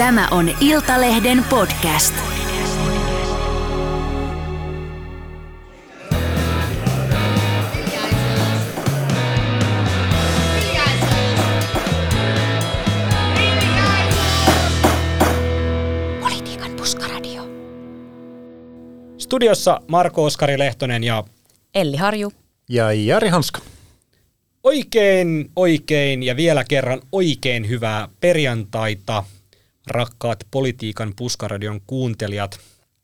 Tämä on Iltalehden podcast. Politiikan puskaradio. Studiossa Marko Oskari Lehtonen ja Elli Harju. Ja Jari Hanska. oikein, oikein ja vielä kerran oikein hyvää perjantaita, rakkaat Politiikan puskaradion kuuntelijat.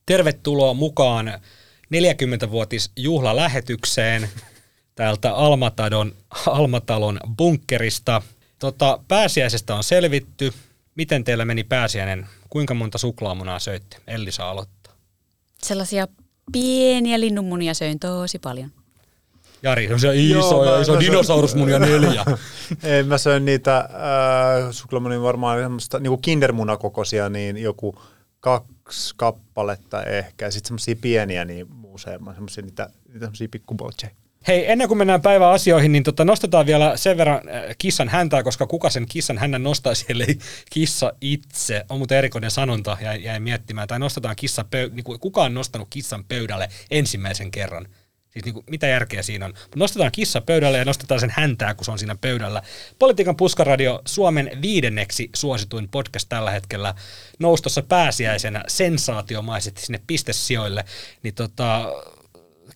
Tervetuloa mukaan 40-vuotis juhlalähetykseen täältä Almatadon, Almatalon bunkkerista. Tota, pääsiäisestä on selvitty. Miten teillä meni pääsiäinen? Kuinka monta suklaamunaa söitte? Elli saa aloittaa. Sellaisia pieniä linnunmunia söin tosi paljon. Jari, mä- iso mä söin- dinosaurusmunia neljä. Ei, mä söin niitä äh, suklamunin varmaan semmoista niinku kindermunakokoisia, niin joku kaksi kappaletta ehkä. Ja sitten semmoisia pieniä, niin museema, semmoisia niitä, niitä semmoisia pikkuboltseja. Hei, ennen kuin mennään päivän asioihin, niin tota, nostetaan vielä sen verran äh, kissan häntää, koska kuka sen kissan hännän nostaisi, ellei kissa itse. On muuten erikoinen sanonta, jäin, jäin miettimään. Tai nostetaan kissa pöy- niin kuin, kuka on nostanut kissan pöydälle ensimmäisen kerran? Siis niin kuin, mitä järkeä siinä on? Nostetaan kissa pöydälle ja nostetaan sen häntää, kun se on siinä pöydällä. Politiikan puskaradio, Suomen viidenneksi suosituin podcast tällä hetkellä, noustossa pääsiäisenä sensaatiomaisesti sinne pistesijoille. Niin tota,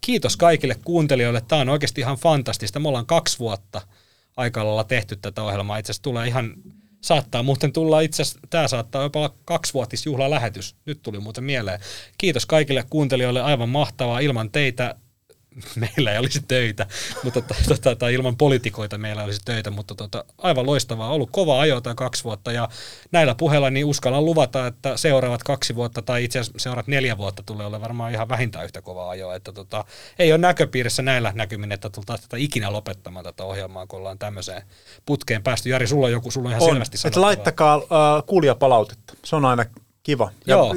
kiitos kaikille kuuntelijoille. Tämä on oikeasti ihan fantastista. Me ollaan kaksi vuotta aika lailla tehty tätä ohjelmaa. Itse asiassa tulee ihan, saattaa muuten tulla itse asiassa, tämä saattaa jopa olla kaksivuotisjuhlalähetys. Nyt tuli muuten mieleen. Kiitos kaikille kuuntelijoille, aivan mahtavaa. Ilman teitä meillä ei olisi töitä, mutta to- tota, tai ilman politikoita meillä ei olisi töitä, mutta tota, aivan loistavaa. Ollut kova ajo tämä kaksi vuotta ja näillä puheilla niin uskallan luvata, että seuraavat kaksi vuotta tai itse asiassa seuraavat neljä vuotta tulee olla varmaan ihan vähintään yhtä kova ajo. Että tota, ei ole näköpiirissä näillä näkymin, että tultaisiin tätä ikinä lopettamaan tätä ohjelmaa, kun ollaan tämmöiseen putkeen päästy. Jari, sulla on joku, sulla on ihan On, selvästi sanottavaa. laittakaa äh, kuulijapalautetta. Se on aina kiva. Ja Joo.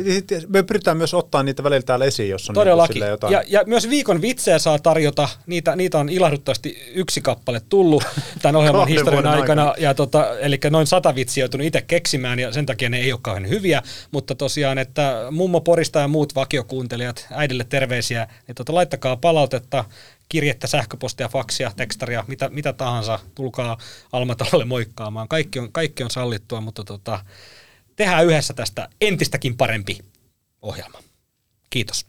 me pyritään myös ottaa niitä välillä täällä esiin, jos on niinku Todellakin. silleen jotain. Ja, ja myös viikon vitsejä saa tarjota. Niitä, niitä on ilahduttavasti yksi kappale tullut tämän ohjelman historian aikana. aikana. Ja tota, eli noin sata vitsiä joutunut itse keksimään ja sen takia ne ei ole kauhean hyviä. Mutta tosiaan, että mummo Porista ja muut vakiokuuntelijat, äidille terveisiä, niin tota, laittakaa palautetta, kirjettä, sähköpostia, faksia, tekstaria, mitä, mitä tahansa. Tulkaa Almatalolle moikkaamaan. Kaikki on, kaikki on sallittua, mutta tota, tehdään yhdessä tästä entistäkin parempi ohjelma. Kiitos.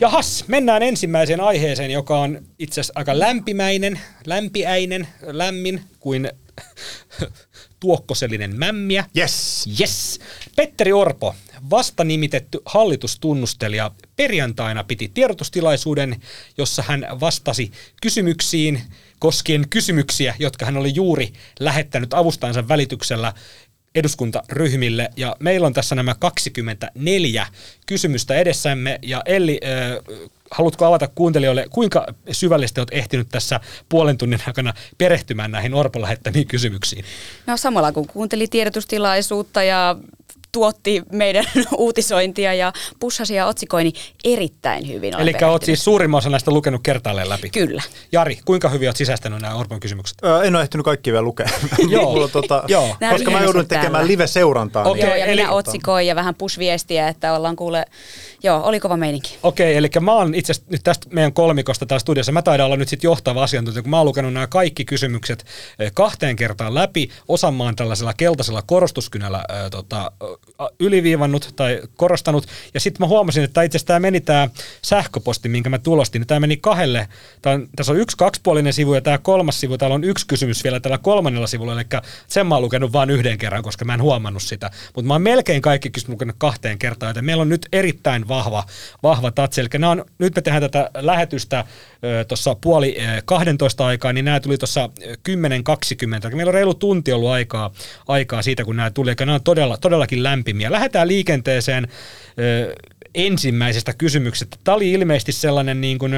Jahas, mennään ensimmäiseen aiheeseen, joka on itse asiassa aika lämpimäinen, lämpiäinen, lämmin kuin tuokkosellinen mämmiä. Yes! Yes. Petteri Orpo, vasta nimitetty hallitustunnustelija, perjantaina piti tiedotustilaisuuden, jossa hän vastasi kysymyksiin koskien kysymyksiä, jotka hän oli juuri lähettänyt avustajansa välityksellä eduskuntaryhmille. Ja meillä on tässä nämä 24 kysymystä edessämme. Ja Elli, äh, haluatko avata kuuntelijoille, kuinka syvällisesti olet ehtinyt tässä puolen tunnin aikana perehtymään näihin Orpon lähettämiin kysymyksiin? No samalla kun kuunteli tiedotustilaisuutta ja tuotti meidän uutisointia ja pushasi ja otsikoi, niin erittäin hyvin Eli olet siis suurimman osan näistä lukenut kertaalleen läpi. Kyllä. Jari, kuinka hyvin olet sisäistänyt nämä Orpon kysymykset? Ö, en ole ehtinyt kaikki vielä lukea, Joo. Mulla, tota, Joo. Koska mä joudun tekemään live-seurantaa. Okei, Joo, ja eli- minä otsikoin ja vähän push-viestiä, että ollaan kuule, joo, oli kova meininki. Okei, eli mä oon itse nyt tästä meidän kolmikosta täällä studiossa, mä taidan olla nyt sitten johtava asiantuntija, kun mä oon lukenut nämä kaikki kysymykset eh, kahteen kertaan läpi. Osan mä oon tällaisella keltaisella korostuskynällä ö, tota, yliviivannut tai korostanut. Ja sitten mä huomasin, että itse asiassa tämä meni tämä sähköposti, minkä mä tulostin, niin tämä meni kahdelle. Tää on, tässä on yksi kaksipuolinen sivu ja tämä kolmas sivu, täällä on yksi kysymys vielä tällä kolmannella sivulla, eli sen mä oon lukenut vain yhden kerran, koska mä en huomannut sitä. Mutta mä oon melkein kaikki kysymykset lukenut kahteen kertaan, joten meillä on nyt erittäin vahva, vahva tatsi. Eli on, nyt me tehdään tätä lähetystä tuossa puoli ö, 12 aikaa, niin nämä tuli tuossa 10.20. Meillä on reilu tunti ollut aikaa, aikaa siitä, kun nämä tuli, eli nämä on todella, todellakin lämpimiä. Lähdetään liikenteeseen ensimmäisestä kysymyksestä. Tämä oli ilmeisesti sellainen niin kuin,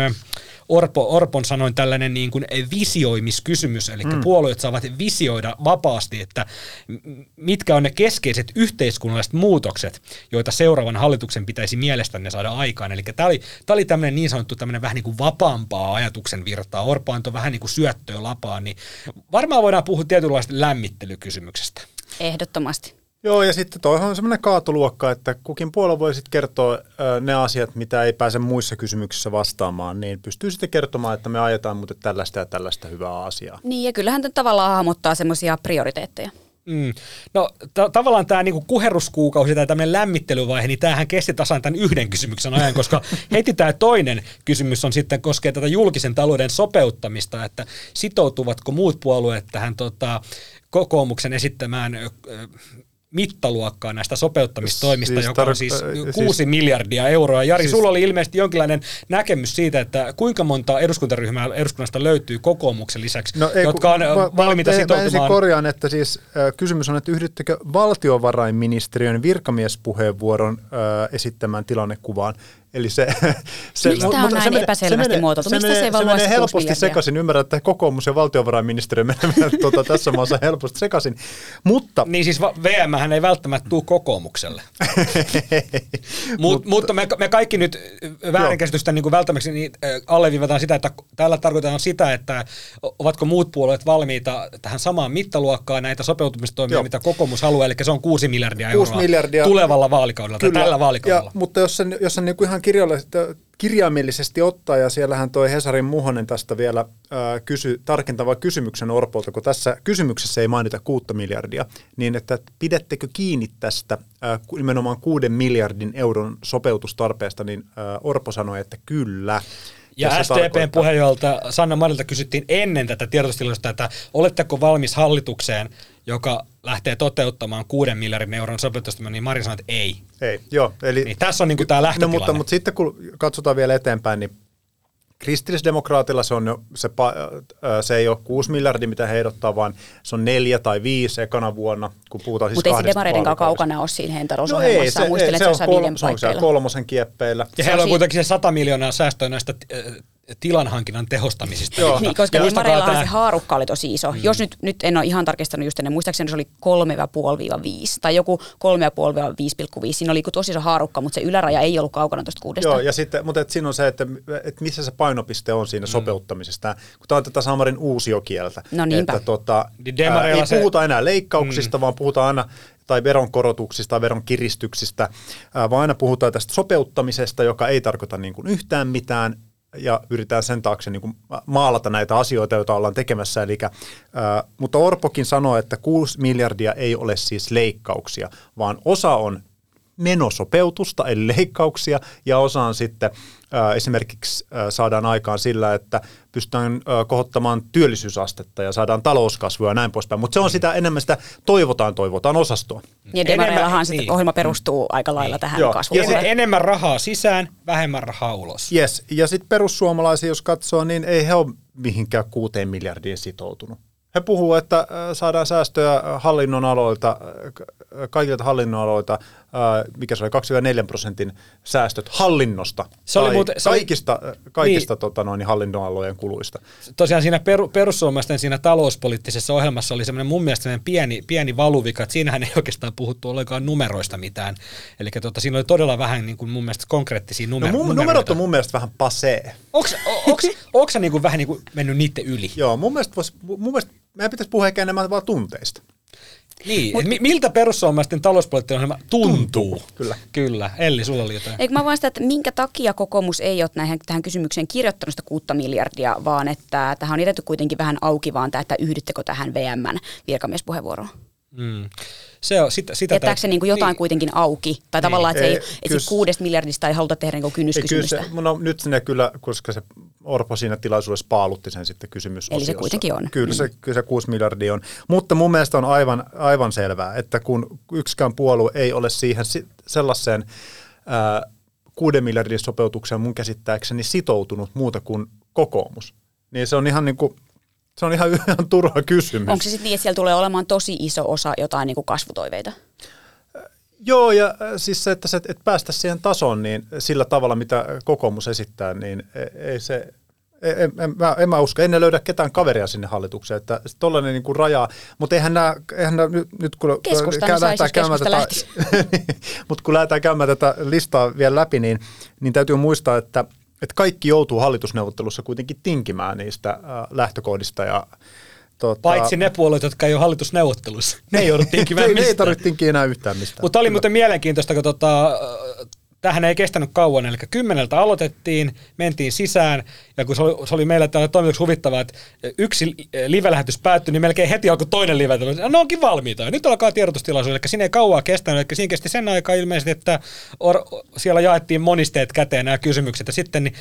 Orpo, Orpon sanoin tällainen niin kuin visioimiskysymys, eli mm. puolueet saavat visioida vapaasti, että mitkä on ne keskeiset yhteiskunnalliset muutokset, joita seuraavan hallituksen pitäisi mielestänne saada aikaan. Eli tämä oli, tämä oli tämmöinen niin sanottu tämmöinen vähän niin kuin vapaampaa ajatuksen virtaa. Orpo antoi vähän niin kuin syöttöä lapaan, niin varmaan voidaan puhua tietynlaista lämmittelykysymyksestä. Ehdottomasti. Joo, ja sitten toi on semmoinen kaatoluokka, että kukin puolue voi sitten kertoa ö, ne asiat, mitä ei pääse muissa kysymyksissä vastaamaan, niin pystyy sitten kertomaan, että me ajetaan muuten tällaista ja tällaista hyvää asiaa. Niin, ja kyllähän tämä tavallaan hahmottaa semmoisia prioriteetteja. Mm. No t- tavallaan tämä niinku kuheruskuukausi tai tämmöinen lämmittelyvaihe, niin tämähän kesti tasan tämän yhden kysymyksen ajan, koska heti tämä toinen kysymys on sitten koskee tätä julkisen talouden sopeuttamista, että sitoutuvatko muut puolueet tähän tota, kokoomuksen esittämään ö, mittaluokkaa näistä sopeuttamistoimista, siis joka on siis tar- 6 siis, miljardia euroa. Jari, siis, sulla oli ilmeisesti jonkinlainen näkemys siitä, että kuinka monta eduskuntaryhmää eduskunnasta löytyy kokoomuksen lisäksi, no ei, jotka on va- valmiita sitoutumaan. Mä korjaan, että siis äh, kysymys on, että yhdyttekö valtiovarainministeriön virkamiespuheenvuoron äh, esittämään tilannekuvaan, Eli se, se, Miksi tämä on näin se epäselvästi menee, muotoiltu? Mistä se, se, se menee helposti sekaisin. Ymmärrän, että kokoomus ja valtiovarainministeriö menevät tuota, tässä maassa helposti sekaisin. Mutta, niin siis VM ei välttämättä tule kokoomukselle. Mut, mutta me, me kaikki nyt väärinkäsitystä niin välttämättä niin, äh, alleviivataan sitä, että täällä tarkoitetaan sitä, että ovatko muut puolueet valmiita tähän samaan mittaluokkaan näitä sopeutumistoimia, Joo. mitä kokoomus haluaa, eli se on 6 miljardia 6 euroa miljardia. tulevalla vaalikaudella Kyllä. tai tällä vaalikaudella. Ja, mutta jos sen, jos sen niin kuin ihan kirjaimellisesti ottaa, ja siellähän toi Hesarin Muhonen tästä vielä ää, kysy, tarkentava kysymyksen Orpolta, kun tässä kysymyksessä ei mainita kuutta miljardia, niin että pidättekö kiinni tästä ää, nimenomaan kuuden miljardin euron sopeutustarpeesta, niin ää, Orpo sanoi, että kyllä. Ja SDPn puheenjohtajalta Sanna Marilta kysyttiin ennen tätä tiedotustilaisuutta, että oletteko valmis hallitukseen, joka lähtee toteuttamaan kuuden miljardin euron sopeutusta, niin Mari sanoi, että ei. Ei, joo. Eli, niin tässä on niin tämä lähtötilanne. No, mutta, mutta sitten kun katsotaan vielä eteenpäin, niin Kristillisdemokraatilla se, on jo, se, se ei ole 6 miljardia, mitä he ehdottaa, vaan se on neljä tai viisi ekana vuonna, kun puhutaan siis Mutta ei se demareiden kaukana ole siinä heidän no ei, se, Muistelen, se, se, on kolm, se on siellä kolmosen kieppeillä. Ja heillä on kuitenkin se 100 miljoonaa säästöä näistä tilanhankinnan tehostamisista. Joo. Niin, koska Demareillahan tämä... se haarukka oli tosi iso. Mm. Jos nyt, nyt en ole ihan tarkistanut just ennen, muistaakseni se oli 3,5-5 tai joku 3,5-5,5. Siinä oli tosi iso haarukka, mutta se yläraja ei ollut kaukana tuosta kuudesta. Joo, ja sitten, mutta et siinä on se, että, että missä se painopiste on siinä mm. sopeuttamisesta. Kun tämä on tätä Samarin uusiokieltä. No niinpä. Että, tota, niin ää, ei se... puhuta enää leikkauksista, mm. vaan puhutaan aina tai veronkorotuksista tai veronkiristyksistä, vaan aina puhutaan tästä sopeuttamisesta, joka ei tarkoita niin kuin yhtään mitään, ja yritetään sen taakse niin kuin maalata näitä asioita, joita ollaan tekemässä. Eli, ää, mutta Orpokin sanoi, että 6 miljardia ei ole siis leikkauksia, vaan osa on menosopeutusta eli leikkauksia ja osa on sitten esimerkiksi saadaan aikaan sillä, että pystytään ää, kohottamaan työllisyysastetta ja saadaan talouskasvua ja näin poispäin. Mutta se on sitä enemmän sitä toivotaan, toivotaan osastoa. Ja Demareillahan sitten niin. ohjelma perustuu aika lailla niin. tähän Joo. kasvuun. Ja enemmän rahaa sisään, vähemmän rahaa ulos. Yes. Ja sitten perussuomalaisia, jos katsoo, niin ei he ole mihinkään kuuteen miljardiin sitoutunut. He puhuu, että saadaan säästöjä hallinnon aloilta, kaikilta hallinnon aloilta mikä se oli, 24 prosentin säästöt hallinnosta. Se oli muuten, se kaikista, oli, kaikista niin, tota noin, hallinnonalojen kuluista. Tosiaan siinä per, perussuomalaisten siinä talouspoliittisessa ohjelmassa oli semmoinen mun mielestä semmoinen pieni, pieni valuvika, että siinähän ei oikeastaan puhuttu ollenkaan numeroista mitään. Eli tota, siinä oli todella vähän niin kuin mun mielestä konkreettisia numer- no, mun, numeroita. Numerot on mun mielestä vähän pasee. Onko sä niin kuin vähän niin kuin mennyt niiden yli? Joo, mun mielestä, vois, mun mielestä meidän pitäisi puhua ehkä enemmän vaan tunteista. Niin, Mut, miltä perussuomalaisten talouspoliittinen ohjelma tuntuu? tuntuu? Kyllä. Kyllä. Elli, sulla oli jotain. Eikö mä vaan sitä, että minkä takia kokoomus ei ole näihin, tähän kysymykseen kirjoittanut sitä kuutta miljardia, vaan että tähän on jätetty kuitenkin vähän auki vaan tämä, että yhdyttekö tähän VMn virkamiespuheenvuoroon? Mm. Se on, sitä, sitä Jättääkö se niin kuin jotain niin. kuitenkin auki? Tai niin. tavallaan, että, ei, se ei, että kyllä, kuudesta miljardista ei haluta tehdä niin kynnyskysymystä? Kyllä se, no, nyt sinne kyllä, koska se Orpo siinä tilaisuudessa paalutti sen sitten kysymys. Eli se kuitenkin on. Kyllä, mm. se, kyllä se 6 miljardia on. Mutta mun mielestä on aivan, aivan selvää, että kun yksikään puolue ei ole siihen sellaiseen ää, 6 miljardin sopeutukseen mun käsittääkseni sitoutunut muuta kuin kokoomus, niin se on ihan niin kuin se on ihan, ihan turha kysymys. Onko se sitten niin, että siellä tulee olemaan tosi iso osa jotain niin kuin kasvutoiveita? Joo, ja siis se, että, se, että päästä siihen tasoon niin sillä tavalla, mitä kokoomus esittää, niin e, ei se, En, en, mä, en mä usko, en ne löydä ketään kaveria sinne hallitukseen, että tollainen niin kuin raja, mutta eihän nämä, eihän nämä nyt, nyt kun lähdetään siis käymään tätä, mutta kun lähdetään käymään tätä listaa vielä läpi, niin, niin täytyy muistaa, että, että kaikki joutuu hallitusneuvottelussa kuitenkin tinkimään niistä äh, lähtökohdista ja Tota, Paitsi ne puolueet, jotka ei ole hallitusneuvottelussa. Ne ei joudu tinkimään mistään. ne ei tarvitse tinkiä enää yhtään mistään. Mutta oli muuten mielenkiintoista, kun tota, tähän ei kestänyt kauan, eli kymmeneltä aloitettiin, mentiin sisään, ja kun se oli, se oli meillä täällä toimituksessa huvittavaa, että yksi live-lähetys päättyi, niin melkein heti alkoi toinen live no, Ne onkin valmiita, ja nyt alkaa tiedotustilaisuus, eli siinä ei kauaa kestänyt, eli siinä kesti sen aikaa ilmeisesti, että or, siellä jaettiin monisteet käteen nämä kysymykset, ja sitten niin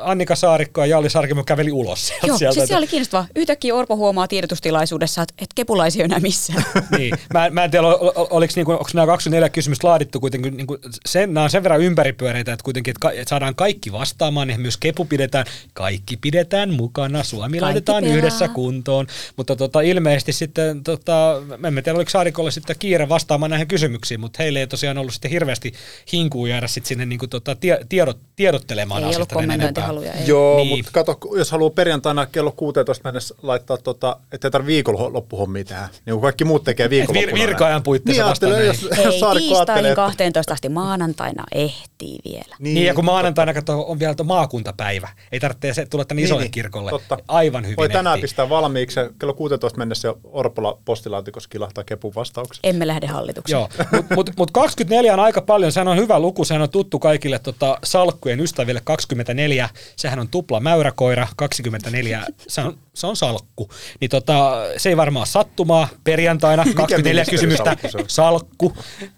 Annika Saarikko ja Jalli Sarkimo käveli ulos sieltä. Joo, siis se oli kiinnostavaa. Yhtäkkiä Orpo huomaa tiedotustilaisuudessa, että, että kepulaisia ei enää missään. niin, mä, mä en tiedä, oliko niinku, onko nämä 24 kysymystä laadittu kuitenkin, niinku, sen, nämä on sen verran ympäripyöreitä, että kuitenkin että, että saadaan kaikki vastaamaan, niin myös kepu pidetään, kaikki pidetään mukana, Suomi kaikki laitetaan pelaa. yhdessä kuntoon, mutta tota, ilmeisesti sitten, tota, en tiedä, oliko Saarikolle sitten kiire vastaamaan näihin kysymyksiin, mutta heille ei tosiaan ollut sitten hirveästi hinkuu jäädä sitten sinne niinku, tota, tiedot, tiedottelemaan ei asiasta kommentointihaluja. Ei. Joo, niin. mutta kato, jos haluaa perjantaina kello 16 mennessä laittaa, tota, että ei tarvitse viikonloppuhommia tehdä, niin kuin kaikki muut tekee viikonloppuna. Vir, virka-ajan puitteissa niin, vasta. Jos, Hei, jos tiistaihin 12 asti maanantaina ehtii vielä. Niin, niin ja kun maanantaina kato, on vielä maakuntapäivä, ei tarvitse tulla tänne niin, isolle niin, kirkolle. Totta. Aivan hyvin Voi tänään ehtii. pistää valmiiksi kello 16 mennessä Orpola postilaatikossa kilahtaa kepun vastaukset. Emme lähde hallitukseen. Joo, mutta mut, mut 24 on aika paljon, sehän on hyvä luku, sehän on tuttu kaikille tota, salkkujen ystäville 24 24, sehän on tupla mäyräkoira, 24, se on, se on salkku. Niin tota, se ei varmaan sattumaa perjantaina, 24 kysymystä, salkku.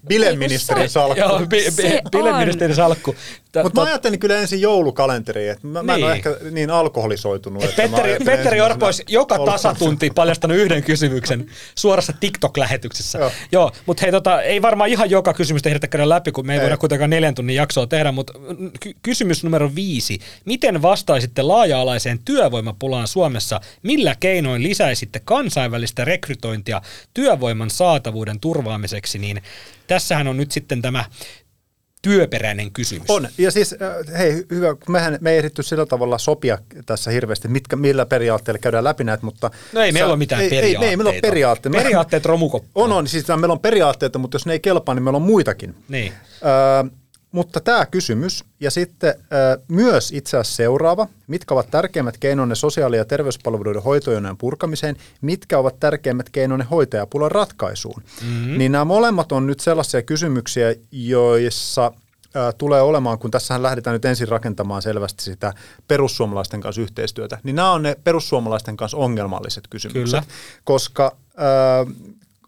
Bileministerin salkku. Joo, bi, bi, bileministerin salkku. Mutta mä ajattelin kyllä ensin joulukalenteriin, että mä, niin. mä en ole niin. ehkä niin alkoholisoitunut. Et Petteri, Petteri Orpo olisi joka tasatunti paljastanut yhden kysymyksen suorassa TikTok-lähetyksessä. Joo, Joo mutta hei, tota, ei varmaan ihan joka kysymystä ehditä käydä läpi, kun me ei, ei. voida kuitenkaan neljän tunnin jaksoa tehdä, mutta ky- kysymys numero viisi. Miten vastaisitte laaja-alaiseen työvoimapulaan Suomessa? Millä keinoin lisäisitte kansainvälistä rekrytointia työvoiman saatavuuden turvaamiseksi? Niin tässähän on nyt sitten tämä työperäinen kysymys. On, ja siis äh, hei, hyvä, mehän, me ei ehditty sillä tavalla sopia tässä hirveästi, mitkä, millä periaatteella käydään läpi näitä, mutta... No ei meillä ole mitään ei, periaatteita. Ei, ei meillä ole periaatteita. Periaatteet romukoppa. On, on, siis meillä on periaatteita, mutta jos ne ei kelpaa, niin meillä on muitakin. Niin. Öö, mutta tämä kysymys ja sitten myös itse asiassa seuraava, mitkä ovat tärkeimmät keinonne sosiaali- ja terveyspalveluiden hoitojonojen purkamiseen, mitkä ovat tärkeimmät keinonne hoitajapulan ratkaisuun. Mm-hmm. Niin nämä molemmat on nyt sellaisia kysymyksiä, joissa tulee olemaan, kun tässähän lähdetään nyt ensin rakentamaan selvästi sitä perussuomalaisten kanssa yhteistyötä, niin nämä on ne perussuomalaisten kanssa ongelmalliset kysymykset, Kyllä. koska ö,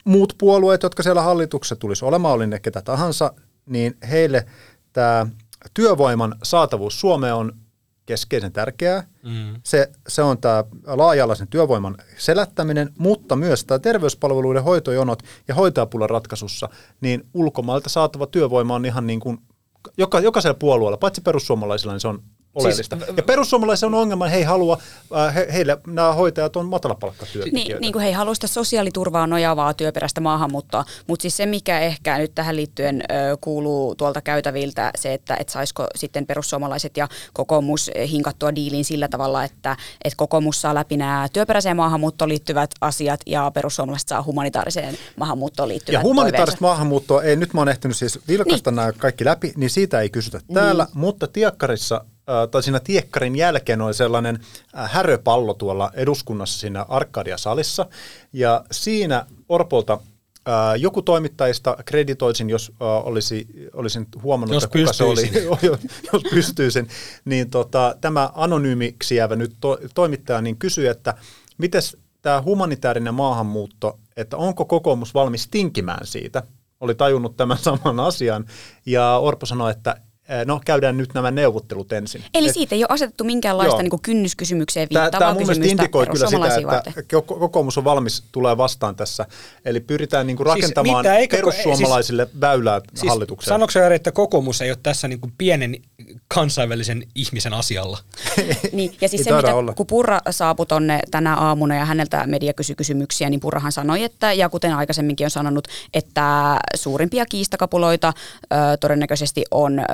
muut puolueet, jotka siellä hallituksessa tulisi olemaan, oli ne ketä tahansa, niin heille tämä työvoiman saatavuus Suomeen on keskeisen tärkeää. Mm. Se, se on tämä laaja-alaisen työvoiman selättäminen, mutta myös tämä terveyspalveluiden hoitojonot ja hoitajapulan ratkaisussa, niin ulkomailta saatava työvoima on ihan niin kuin joka, jokaisella puolueella, paitsi perussuomalaisilla, niin se on oleellista. Siis, ja perussuomalaisilla on ongelma, he ei halua, äh, he, heille nämä hoitajat on matalapalkkatyöntekijöitä. Niin, niin kuin he ei halua sitä sosiaaliturvaa nojaavaa työperäistä maahanmuuttoa, mutta siis se mikä ehkä nyt tähän liittyen ö, kuuluu tuolta käytäviltä, se, että et saisiko sitten perussuomalaiset ja kokoomus hinkattua diiliin sillä tavalla, että et kokoomus saa läpi nämä työperäiseen maahanmuuttoon liittyvät asiat ja perussuomalaiset saa humanitaariseen maahanmuuttoon liittyvät Ja humanitaarista maahanmuuttoa, ei nyt mä oon ehtinyt siis vilkaista niin. nämä kaikki läpi, niin siitä ei kysytä täällä, niin. mutta tiekkarissa tai siinä tiekkarin jälkeen oli sellainen häröpallo tuolla eduskunnassa siinä Arkadia-salissa, ja siinä Orpolta joku toimittajista kreditoisin, jos olisi, olisin huomannut, jos että kuka se oli, jos pystyisin, niin tota, tämä anonyymiksi jäävä nyt to, toimittaja niin kysyi, että miten tämä humanitaarinen maahanmuutto, että onko kokoomus valmis tinkimään siitä, oli tajunnut tämän saman asian, ja Orpo sanoi, että no käydään nyt nämä neuvottelut ensin. Eli Et, siitä ei ole asetettu minkäänlaista niin kynnyskysymykseen viittaavaa Tämä mun mielestä indikoi kyllä sitä, että kokoomus on valmis tulee vastaan tässä. Eli pyritään niin kuin siis rakentamaan siis, mitä, perussuomalaisille siis, väylää siis, hallitukseen. Sanoiko se, että kokoomus ei ole tässä niin kuin pienen kansainvälisen ihmisen asialla. Niin, ja siis se, mitä, olla. kun Purra saapui tonne tänä aamuna ja häneltä media kysyi kysymyksiä, niin Purrahan sanoi, että, ja kuten aikaisemminkin on sanonut, että suurimpia kiistakapuloita ö, todennäköisesti on ö,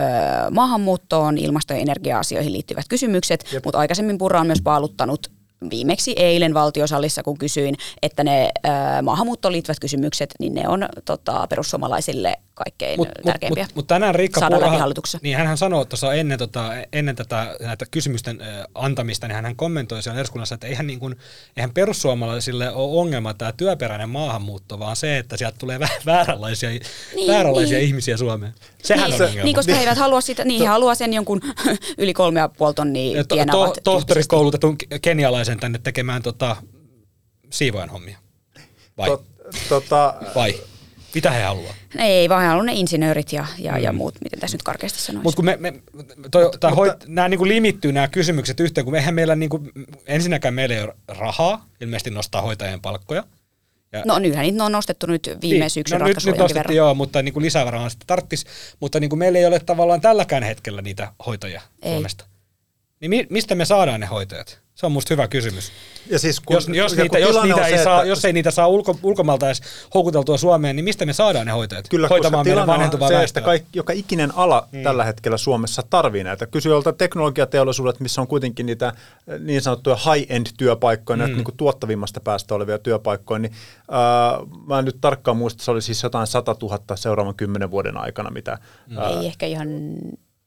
maahanmuuttoon, ilmasto- ja energia-asioihin liittyvät kysymykset, mutta aikaisemmin Purra on myös paaluttanut viimeksi eilen valtiosalissa, kun kysyin, että ne ö, maahanmuuttoon liittyvät kysymykset, niin ne on tota, perussuomalaisille kaikkein Mut, tärkeimpiä. Mut, mut tänään Riikka saada hallituksessa. niin hän sanoi tuossa ennen, tota, ennen tätä, näitä kysymysten ö, antamista, niin hän kommentoi siellä eduskunnassa, että eihän, niin kuin, eihän perussuomalaisille ole ongelma tämä työperäinen maahanmuutto, vaan se, että sieltä tulee vä- vääränlaisia, niin, vääränlaisia niin. ihmisiä Suomeen. Sehän niin, on ongelma. niin, koska he eivät halua sitä, niin he haluaa sen jonkun yli kolme ja puoli tonnia Ja to, tienaavat to, tohtorikoulutetun kenialaisen tänne tekemään tota, siivojan hommia. Vai? Tot, tota, Vai? Mitä he haluaa? Ei, vaan he haluaa ne insinöörit ja, ja, mm. ja muut, miten tässä nyt karkeasti sanoisi. Mutta kun me, me toi, tää hoit, nämä niinku limittyy nämä kysymykset yhteen, kun eihän meillä niinku, ensinnäkään meillä ei ole rahaa ilmeisesti nostaa hoitajien palkkoja. Ja, no nythän niitä on nostettu nyt viime niin, syksyn no, nyt, nyt jonkin nostettiin verran. joo, mutta niinku lisävaraa sitten tarttis, mutta niinku meillä ei ole tavallaan tälläkään hetkellä niitä hoitajia Ei. Suomesta. Niin mi, mistä me saadaan ne hoitajat? Se on musta hyvä kysymys. ja siis kun, Jos, jos, ja niitä, kun jos, niitä ei se, saa, että- jos ei niitä saa ulko, ulkomailta edes houkuteltua Suomeen, niin mistä me saadaan ne hoitajat Kyllä, hoitamaan koska meidän vanhentuvaa se, väestöä? että kaikki, joka ikinen ala mm. tällä hetkellä Suomessa tarvii näitä. Kysy jolta teknologiateollisuudet, missä on kuitenkin niitä eh, niin sanottuja high-end työpaikkoja, mm. näitä niin kuin tuottavimmasta päästä olevia työpaikkoja, niin äh, mä en nyt tarkkaan muista, se oli siis jotain 100 000 seuraavan kymmenen vuoden aikana, mitä... Mm. Äh, Ei ehkä ihan...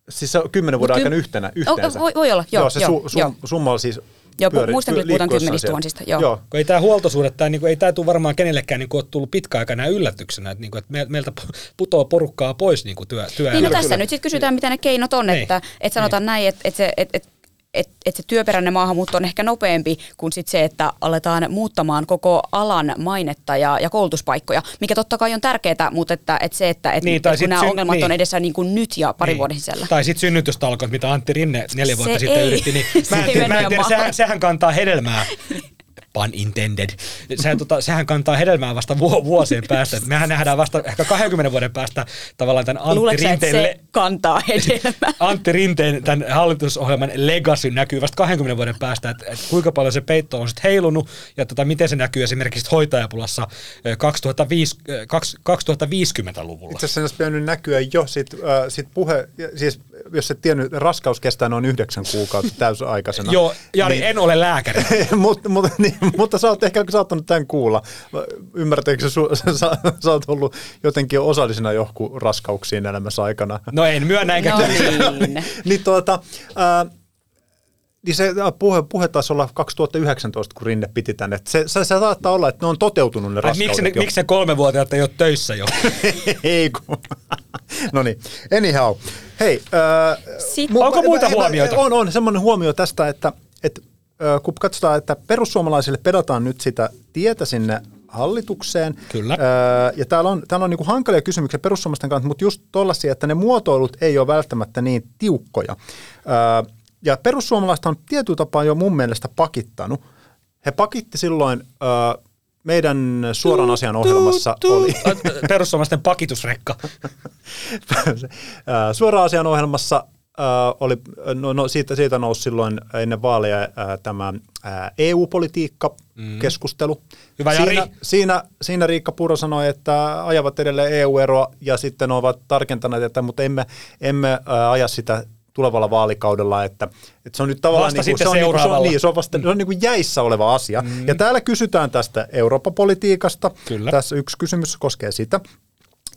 Siis se on kymmenen vuoden ky- aikana yhtenä, yhteensä. voi- voi olla, joo, se joo, su, su, joo. summa on siis... Joo, pyöri- muistan kyllä, että puhutaan kymmenistä tuhansista, joo. joo. Kun ei tämä huoltosuhde, tää, niinku, ei tämä tule varmaan kenellekään niinku, ole tullut pitkäaikana yllätyksenä, että, niinku, että me- meiltä putoaa porukkaa pois niinku, työ, Niin no työelämästä. tässä nyt sitten kysytään, mitä ne keinot on, Niin. että, että sanotaan näin, että, että se, että, että että et se työperäinen maahanmuutto on ehkä nopeampi kuin sit se, että aletaan muuttamaan koko alan mainetta ja, ja koulutuspaikkoja, mikä totta kai on tärkeää, mutta että, että se, että, että Niin, tai kun nämä syn- ongelmat niin. on edessä niin kuin nyt ja parin Niin. vuoden sisällä. Tai sitten synnytystalkot, mitä Antti Rinne neljä vuotta Se sitten ei- yritti, niin se mä en tiedä, mä en tiedä sehän, sehän kantaa hedelmää. Pun intended. Sehän, tota, sehän kantaa hedelmää vasta vu- vuosien päästä. Et Mehän nähdään vasta ehkä 20 vuoden päästä tavallaan tämän Antti Luuletko Rinteen, se kantaa hedelmää? Antti Rinteen tämän hallitusohjelman legacy näkyy vasta 20 vuoden päästä, että et kuinka paljon se peitto on sitten heilunut ja tota, miten se näkyy esimerkiksi hoitajapulassa ö, 2005, ö, kaks- 2050-luvulla. Itse asiassa se olisi pitänyt näkyä jo sit, äh, sit puhe, siis jos et tiennyt, raskaus kestää noin yhdeksän kuukautta täysaikaisena. Joo, Jari, en ole lääkäri. mutta, mutta, niin, mutta sä oot ehkä saattanut tämän kuulla. Ymmärtääkö sä, sä, sä oot ollut jotenkin osallisena johonkin raskauksiin elämässä aikana? No en myönnä enkä No niin. niin tuota, ää, niin se puhe, puhe taisi olla 2019, kun Rinne piti tänne. Se, se, se saattaa olla, että ne on toteutunut ne Ai, raskaudet miksi, ne, jo. miksi ne kolmevuotiaat ei ole töissä jo? Ei kun. no niin, anyhow. Hei. Äh, Sitten- mu- Onko muita mä- huomioita? On, on. Semmoinen huomio tästä, että, että kun katsotaan, että perussuomalaisille pedataan nyt sitä tietä sinne hallitukseen. Kyllä. Ja täällä on, täällä on niinku hankalia kysymyksiä perussuomalaisten kanssa, mutta just tollaisia, että ne muotoilut ei ole välttämättä niin tiukkoja. Ja perussuomalaiset on tietyllä tapaa jo mun mielestä pakittanut. He pakitti silloin meidän suoran asian ohjelmassa oli Perussuomalaisten pakitusrekka. Ää, Suoraan asian ohjelmassa ää, oli, no, no siitä, siitä nousi silloin ennen vaaleja ää, tämä ää, EU-politiikka-keskustelu. Hyvä, Jari. siinä, siinä, siinä Riikka Puro sanoi, että ajavat edelleen EU-eroa ja sitten ovat tarkentaneet, että mutta emme, emme ää, aja sitä tulevalla vaalikaudella, että, että se on nyt tavallaan Vasta niin kuin, se on, niin kuin, se on, niin, se on, vasta, se on niin kuin jäissä oleva asia. Mm. Ja täällä kysytään tästä Eurooppa-politiikasta. Kyllä. Tässä yksi kysymys koskee sitä.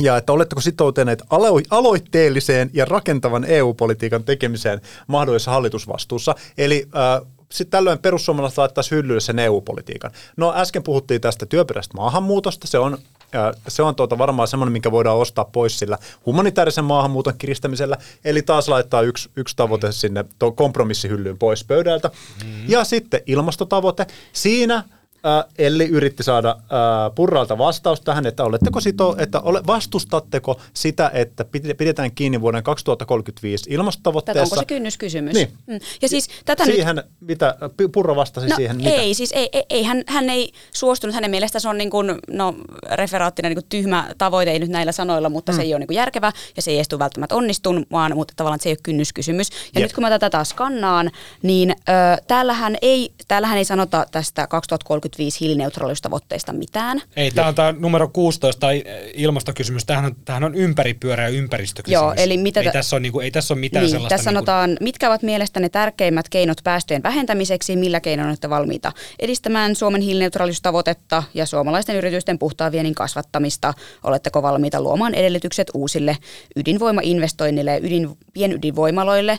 Ja että oletteko sitoutuneet alo- aloitteelliseen ja rakentavan EU-politiikan tekemiseen mahdollisessa hallitusvastuussa. Eli äh, sitten tällöin perussuomalaiset laittaisi hyllylle sen EU-politiikan. No äsken puhuttiin tästä työperäisestä maahanmuutosta. Se on, äh, se on tuota varmaan semmoinen, minkä voidaan ostaa pois sillä humanitaarisen maahanmuuton kiristämisellä. Eli taas laittaa yksi, yksi tavoite sinne kompromissihyllyyn pois pöydältä. Mm. Ja sitten ilmastotavoite. Siinä äh, Elli yritti saada äh, Purralta vastaus tähän, että oletteko sito, että ole, vastustatteko sitä, että pide- pidetään kiinni vuoden 2035 Tätä, ilmastotavoitteessa? onko se kynnyskysymys? Niin. Mm. Ja siis tätä nyt siihen, mitä Purra vastasi No siihen, mitä? ei, siis ei, ei, ei hän, hän ei suostunut, hänen mielestä se on niin kuin, no, referaattina niin kuin tyhmä tavoite, ei nyt näillä sanoilla, mutta mm. se ei ole niin kuin järkevä ja se ei edes tule välttämättä onnistumaan, mutta tavallaan se ei ole kynnyskysymys. Ja Jep. nyt kun mä tätä taas skannaan, niin ö, täällähän, ei, täällähän ei sanota tästä 2035 hiilineutraaliustavoitteista mitään. Ei, tämä on tämä numero 16, tai ilmastokysymys. Tämähän on, tämähän on ympäripyöreä ympäristökysymys. Joo, eli mitä ei, tä- tässä on, niinku, ei tässä ole mitään Niin, sellaista... tässä sanotaan, mitkä ovat mielestäni tärkeimmät keinot päästöjen vähentämiseksi, millä keinoin olette valmiita edistämään Suomen hiilineutraalisuustavoitetta ja suomalaisten yritysten puhtaan viennin kasvattamista. Oletteko valmiita luomaan edellytykset uusille ydinvoimainvestoinnille ja ydin, pienydinvoimaloille?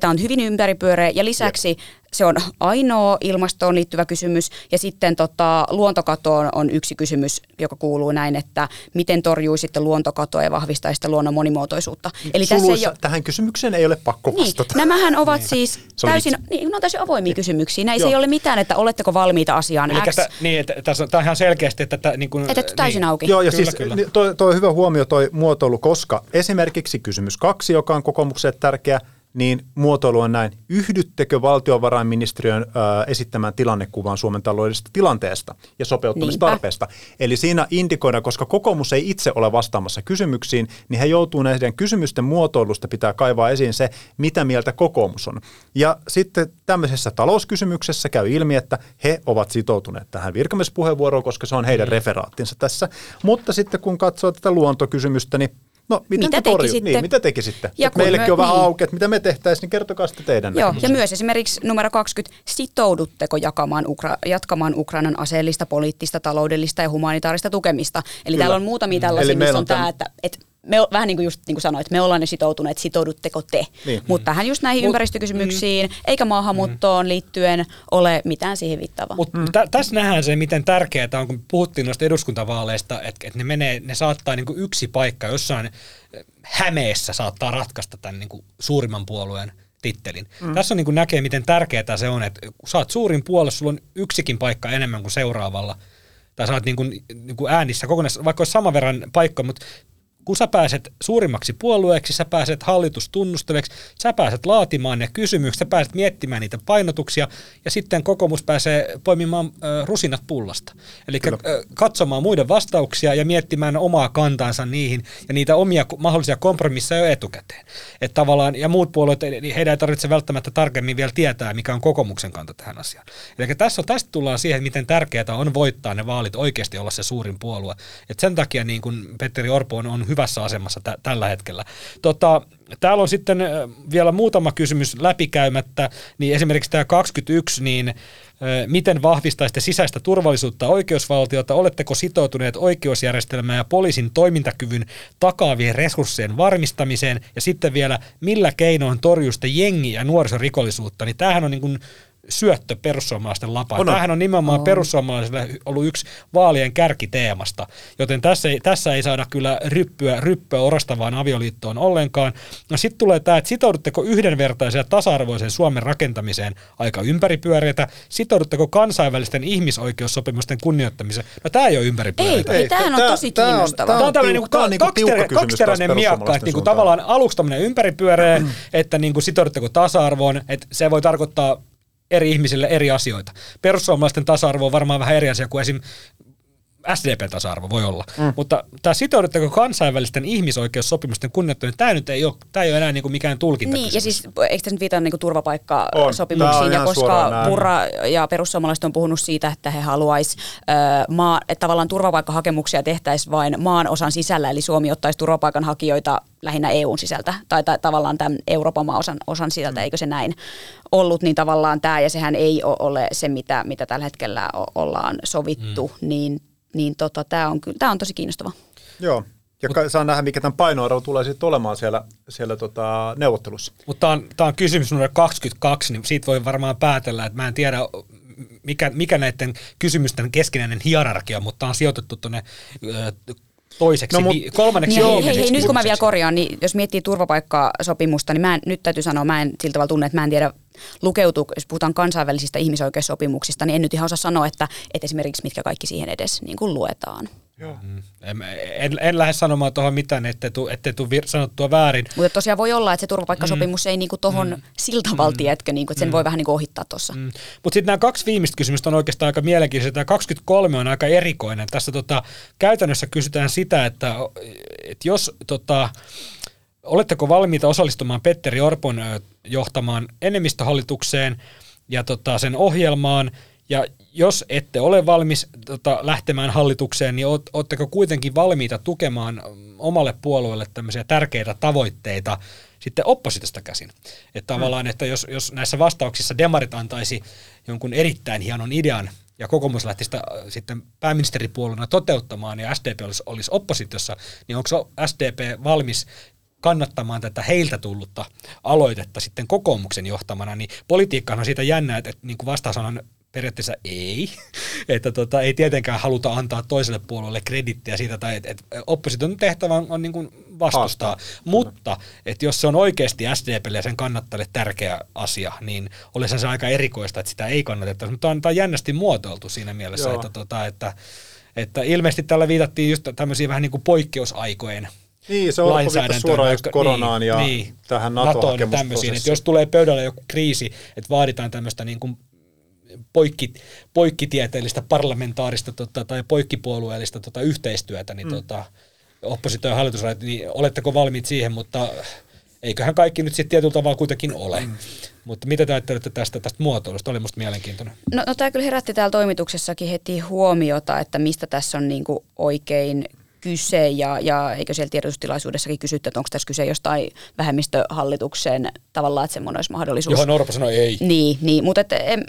Tämä on hyvin ympäripyöreä ja lisäksi se on ainoa ilmastoon liittyvä kysymys. Ja sitten tota, luontokatoon on yksi kysymys, joka kuuluu näin, että miten torjuisitte luontokatoa ja vahvistaisitte luonnon monimuotoisuutta. Eli tässä ei ole, tähän kysymykseen ei ole pakko niin, vastata. nämähän ovat siis Se oli täysin, niin, on täysin avoimia kysymyksiä. Näissä Joo. ei ole mitään, että oletteko valmiita asiaan Eli X. tä, niin, että tässä on, tämä on ihan selkeästi, että tämä, niin kuin, Että täysin niin. auki. Joo, ja Kyllä, siis kyllä. toi, toi hyvä huomio toi muotoilu, koska esimerkiksi kysymys kaksi, joka on kokoomukselle tärkeä, niin muotoilu on näin. Yhdyttekö valtiovarainministeriön ö, esittämään tilannekuvaan Suomen taloudellisesta tilanteesta ja sopeuttamistarpeesta? Eli siinä indikoidaan, koska kokoomus ei itse ole vastaamassa kysymyksiin, niin he joutuu näiden kysymysten muotoilusta pitää kaivaa esiin se, mitä mieltä kokoomus on. Ja sitten tämmöisessä talouskysymyksessä käy ilmi, että he ovat sitoutuneet tähän virkamiespuheenvuoroon, koska se on heidän referaattinsa tässä. Mutta sitten kun katsoo tätä luontokysymystä, niin No, miten Mitä te tekisitte? Niin, mitä tekisitte? Ja Ja kun meillekin me- on vähän niin. auki, että mitä me tehtäisiin, niin kertokaa sitten teidän Joo, ja myös esimerkiksi numero 20, sitoudutteko jakamaan Ukra- jatkamaan Ukrainan aseellista, poliittista, taloudellista ja humanitaarista tukemista? Eli Kyllä. täällä on muutamia tällaisia, Eli missä on, on tämä, täm- että, että me, vähän niin kuin just niin kuin sanoit, me ollaan jo sitoutuneet, sitoudutteko te? Niin. Mutta tähän just näihin ympäristökysymyksiin, eikä maahanmuuttoon liittyen ole mitään siihen viittaavaa. Mutta mm. tä, tässä nähdään se, miten tärkeää on, kun puhuttiin noista eduskuntavaaleista, että, että ne, menee, ne saattaa niin kuin yksi paikka jossain eh, Hämeessä saattaa ratkaista tämän niin kuin suurimman puolueen tittelin. Mm. Tässä on niin kuin näkee, miten tärkeää se on, että kun sä oot suurin puolue, sulla on yksikin paikka enemmän kuin seuraavalla, tai sä oot niin kuin, niin kuin äänissä kokonaisuudessaan, vaikka olisi saman verran paikkoja, mutta kun sä pääset suurimmaksi puolueeksi, sä pääset hallitustunnusteleksi, sä pääset laatimaan ne kysymykset, sä pääset miettimään niitä painotuksia ja sitten kokoomus pääsee poimimaan ö, rusinat pullasta. Eli ö, katsomaan muiden vastauksia ja miettimään omaa kantaansa niihin ja niitä omia mahdollisia kompromisseja jo etukäteen. Et tavallaan, ja muut puolueet, niin heidän ei tarvitse välttämättä tarkemmin vielä tietää, mikä on kokoomuksen kanta tähän asiaan. Eli tässä, tästä tullaan siihen, miten tärkeää on voittaa ne vaalit oikeasti olla se suurin puolue. Et sen takia niin kun Petteri Orpo on, on hyvässä asemassa tä, tällä hetkellä. Tota, täällä on sitten vielä muutama kysymys läpikäymättä, niin esimerkiksi tämä 21, niin miten vahvistaisitte sisäistä turvallisuutta oikeusvaltiota, oletteko sitoutuneet oikeusjärjestelmään ja poliisin toimintakyvyn takaavien resurssien varmistamiseen, ja sitten vielä millä keinoin torjuste jengi- ja nuorisorikollisuutta, niin tämähän on niin kuin syöttö perussuomalaisten lapaan. On, on. Tämähän on nimenomaan perussuomalaisille ollut yksi vaalien kärkiteemasta, joten tässä ei, tässä ei saada kyllä ryppyä, ryppyä orastavaan avioliittoon ollenkaan. No sitten tulee tämä, että sitoudutteko yhdenvertaisen ja tasa-arvoisen Suomen rakentamiseen aika ympäripyöreitä, sitoudutteko kansainvälisten ihmisoikeussopimusten kunnioittamiseen. No tämä ei ole ympäripyöreitä. Ei, Ei, tämähän on tosi tää on- kiinnostava. tää Tämä on tämmöinen niinku, on niinku kysymys kaksiteräinen miakka, että niinku tavallaan aluksi tämmöinen ympäripyöreä, että niinku sitoudutteko tasa-arvoon, että se voi tarkoittaa eri ihmisille eri asioita. Perussuomalaisten tasa-arvo on varmaan vähän eri asia kuin esim. SDP-tasa-arvo voi olla. Mm. Mutta tämä sitoudutteko kansainvälisten ihmisoikeussopimusten kunnioittaminen, tämä nyt ei ole, tämä ei ole enää niinku mikään tulkinta. Niin, ja siis eikö tässä nyt viitata niin. Tää turvapaikkasopimuksiin, ja koska. Purra ja perussuomalaiset on puhunut siitä, että he haluaisi, maa, että tavallaan turvapaikkahakemuksia tehtäisiin vain maan osan sisällä, eli Suomi ottaisi turvapaikanhakijoita lähinnä EUn sisältä, tai, tai tavallaan tämän Euroopan maan osan, osan sisältä, eikö se näin ollut, niin tavallaan tämä, ja sehän ei ole se, mitä, mitä tällä hetkellä o- ollaan sovittu, mm. niin, niin tota, tämä on, kyllä- tää on tosi kiinnostava. Joo. Ja Mut, saa nähdä, mikä tämän painoarvo tulee sitten olemaan siellä, siellä tota, neuvottelussa. Mutta tämä on, tää on kysymys numero 22, niin siitä voi varmaan päätellä, että mä en tiedä, mikä, mikä näiden kysymysten keskinäinen hierarkia, mutta tämä on sijoitettu tuonne toiseksi, No, mut- vi- kolmanneksi Niin, hei, hei, hei, nyt kun mä vielä korjaan, niin jos miettii turvapaikkasopimusta, niin mä en, nyt täytyy sanoa, mä en sillä tavalla tunne, että mä en tiedä lukeutuu, jos puhutaan kansainvälisistä ihmisoikeussopimuksista, niin en nyt ihan osaa sanoa, että, että esimerkiksi mitkä kaikki siihen edes niin kuin luetaan. Mm. En, en, en lähde sanomaan tuohon mitään, ettei tule ette tu vir- sanottua väärin. Mutta tosiaan voi olla, että se turvapaikkasopimus mm. ei niin kuin tohon mm. sillä tavalla, mm. tiedätkö, niin kuin, että sen mm. voi vähän niin kuin ohittaa tuossa. Mm. Mutta sitten nämä kaksi viimeistä kysymystä on oikeastaan aika mielenkiintoisia. Tämä 23 on aika erikoinen. Tässä tota, käytännössä kysytään sitä, että, että jos tota, oletteko valmiita osallistumaan Petteri Orpon johtamaan enemmistöhallitukseen ja tota, sen ohjelmaan, ja jos ette ole valmis tota, lähtemään hallitukseen, niin oot- ootteko kuitenkin valmiita tukemaan mm, omalle puolueelle tämmöisiä tärkeitä tavoitteita sitten oppositiosta käsin. Että tavallaan, että jos, jos näissä vastauksissa demarit antaisi jonkun erittäin hienon idean, ja kokoomus lähti sitä äh, sitten pääministeripuolueena toteuttamaan, ja SDP olisi, olisi oppositiossa, niin onko SDP valmis kannattamaan tätä heiltä tullutta aloitetta sitten kokoomuksen johtamana, niin politiikkahan on siitä jännää, että, että niin kuin vastaus on periaatteessa ei, että tota, ei tietenkään haluta antaa toiselle puolueelle kredittiä siitä, tai että, että opposition tehtävä on, on niin kuin vastustaa, Haastaa. mutta että jos se on oikeasti SDPlle ja sen kannattajille tärkeä asia, niin olisi se aika erikoista, että sitä ei kannatettaisi, mutta tämä on, jännästi muotoiltu siinä mielessä, Joo. että, tota, että, että ilmeisesti tällä viitattiin just tämmöisiin vähän niin kuin poikkeusaikojen Niin, se on suoraan vaikka- koronaan niin, ja niin, tähän tämmöisiin, NATO-hakemusprosessiin. että jos tulee pöydälle joku kriisi, että vaaditaan tämmöistä niin kuin poikki, poikkitieteellistä parlamentaarista tota, tai poikkipuolueellista tota, yhteistyötä, niin mm. tota, oppositio ja hallitus, niin oletteko valmiit siihen, mutta eiköhän kaikki nyt sitten tietyllä tavalla kuitenkin ole. Mm. Mutta mitä te ajattelette tästä, tästä muotoilusta? Oli musta mielenkiintoinen. No, no tämä kyllä herätti täällä toimituksessakin heti huomiota, että mistä tässä on niinku oikein kyse ja, ja eikö siellä tiedotustilaisuudessakin kysytty, että onko tässä kyse jostain vähemmistöhallituksen tavallaan, että semmoinen olisi mahdollisuus. Johon Orpo sanoi ei. Niin, niin mutta et, em,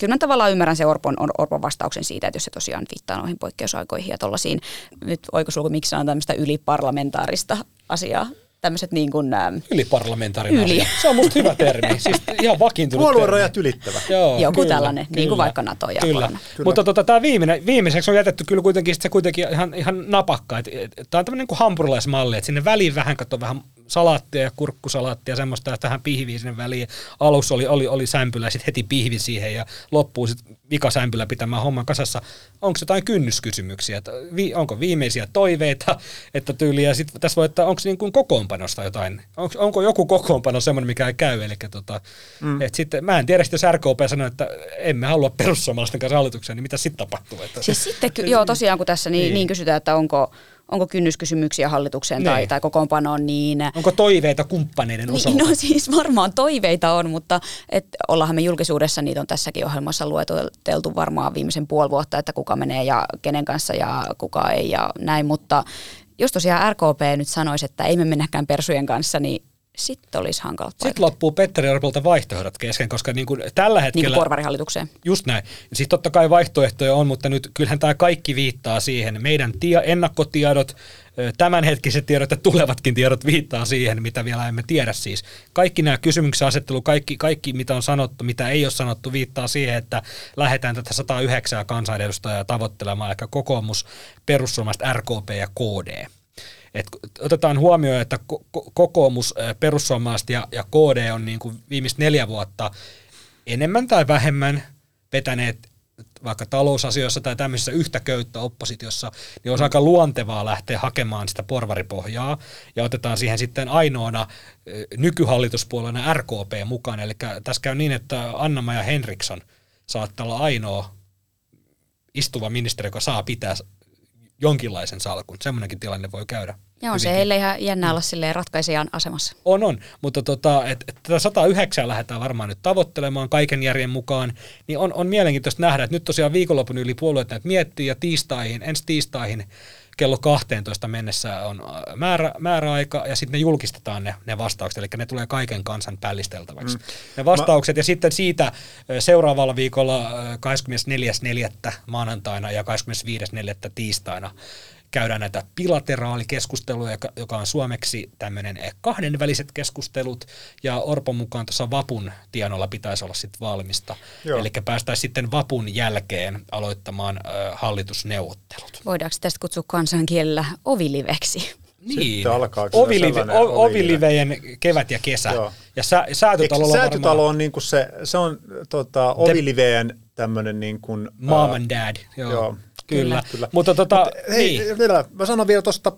kyllä mä tavallaan ymmärrän se Orpon, Or- Orpon vastauksen siitä, että jos se tosiaan viittaa noihin poikkeusaikoihin ja tuollaisiin, nyt oikosulku, miksi on tämmöistä yliparlamentaarista asiaa, tämmöiset niin kuin, ähm, Yliparlamentaarinen Yli. asia. Se on musta hyvä termi. Siis ihan vakiintunut Puoluerajat termi. ylittävä. Joo, Joku tällainen, niin kuin vaikka NATO ja kyllä. korona. Kyllä. Mutta tota, tämä viimeinen, viimeiseksi on jätetty kyllä kuitenkin, se kuitenkin ihan, ihan napakka. Tämä on tämmöinen niin kuin hampurilaismalli, että sinne väliin vähän katso vähän salaattia ja kurkkusalaattia ja semmoista, ja tähän pihviin sinne väliin. Alussa oli, oli, oli sämpylä, sitten heti pihvi siihen ja loppuu sitten vikasämpylä pitämään homman kasassa. Onko jotain kynnyskysymyksiä? Että vi, onko viimeisiä toiveita, että tyyliä, sitten tässä voi, että onko niin kuin kokoonpanosta jotain, onko, onko joku kokoonpano semmoinen, mikä ei käy, eli tota, mm. et sitten, mä en tiedä, jos RKP sanoo, että emme halua perussuomalaisten kanssa hallitukseen, niin mitä sitten tapahtuu? Että, Siis sitten, joo tosiaan kun tässä niin, Niin. niin. niin kysytään, että onko, onko kynnyskysymyksiä hallitukseen tai, Niin. tai kokoonpanoon, niin... onko toiveita kumppaneiden osalta? Niin, no siis varmaan toiveita on, mutta et ollaanhan me julkisuudessa, niitä on tässäkin ohjelmassa lueteltu varmaan viimeisen puoli vuotta, että kuka menee ja kenen kanssa ja kuka ei ja näin, mutta jos tosiaan RKP nyt sanoisi, että ei me mennäkään persujen kanssa, niin sitten olisi hankala. Sitten loppuu Petteri Orpolta vaihtoehdot kesken, koska niin kuin tällä Niin hetkellä... kuin porvarihallitukseen. Just näin. Siis totta kai vaihtoehtoja on, mutta nyt kyllähän tämä kaikki viittaa siihen. Meidän tie, ennakkotiedot, tämänhetkiset tiedot ja tulevatkin tiedot viittaa siihen, mitä vielä emme tiedä siis. Kaikki nämä kysymyksen asettelu, kaikki, kaikki mitä on sanottu, mitä ei ole sanottu, viittaa siihen, että lähdetään tätä 109 kansanedustajaa tavoittelemaan, eli kokoomus, perussuomalaiset, RKP ja KD. Et otetaan huomioon, että ko- ko- kokoomus, perussuomalaiset ja, ja KD on niin kuin viimeiset neljä vuotta enemmän tai vähemmän vetäneet vaikka talousasioissa tai tämmöisissä yhtä köyttä oppositiossa, niin on aika luontevaa lähteä hakemaan sitä porvaripohjaa ja otetaan siihen sitten ainoana nykyhallituspuolueena RKP mukaan. Eli tässä käy niin, että Anna-Maja Henriksson saattaa olla ainoa istuva ministeri, joka saa pitää jonkinlaisen salkun. Semmoinenkin tilanne voi käydä. Ja on se heille ihan jännä olla silleen ratkaisijan asemassa. On, on. Mutta tota, et, et tätä 109 lähdetään varmaan nyt tavoittelemaan kaiken järjen mukaan, niin on, on mielenkiintoista nähdä, että nyt tosiaan viikonlopun yli puolueet näitä miettii ja tiistaihin, ensi tiistaihin kello 12 mennessä on äh, määrä, määräaika ja sitten ne julkistetaan ne, ne vastaukset, eli ne tulee kaiken kansan pällisteltäväksi. Mm. Ne vastaukset ja sitten siitä äh, seuraavalla viikolla äh, 24.4. maanantaina ja 25.4. tiistaina käydään näitä bilateraalikeskusteluja, joka, joka on suomeksi tämmöinen kahdenväliset keskustelut, ja Orpon mukaan tuossa Vapun tienolla pitäisi olla sitten valmista. Eli päästäisiin sitten Vapun jälkeen aloittamaan ö, hallitusneuvottelut. Voidaanko tästä kutsua kansankielellä oviliveksi? Niin, Ovilive, o, ovilive. oviliveen kevät ja kesä. Joo. Ja sä, säätötalolla on Säätytalo varmaan on niinku se, se on tota, Oviliveen tämmöinen niin kuin, mom and dad. Joo, joo. Kyllä. Kyllä. Mutta tota, Hei, niin. vielä, mä sanon vielä tuosta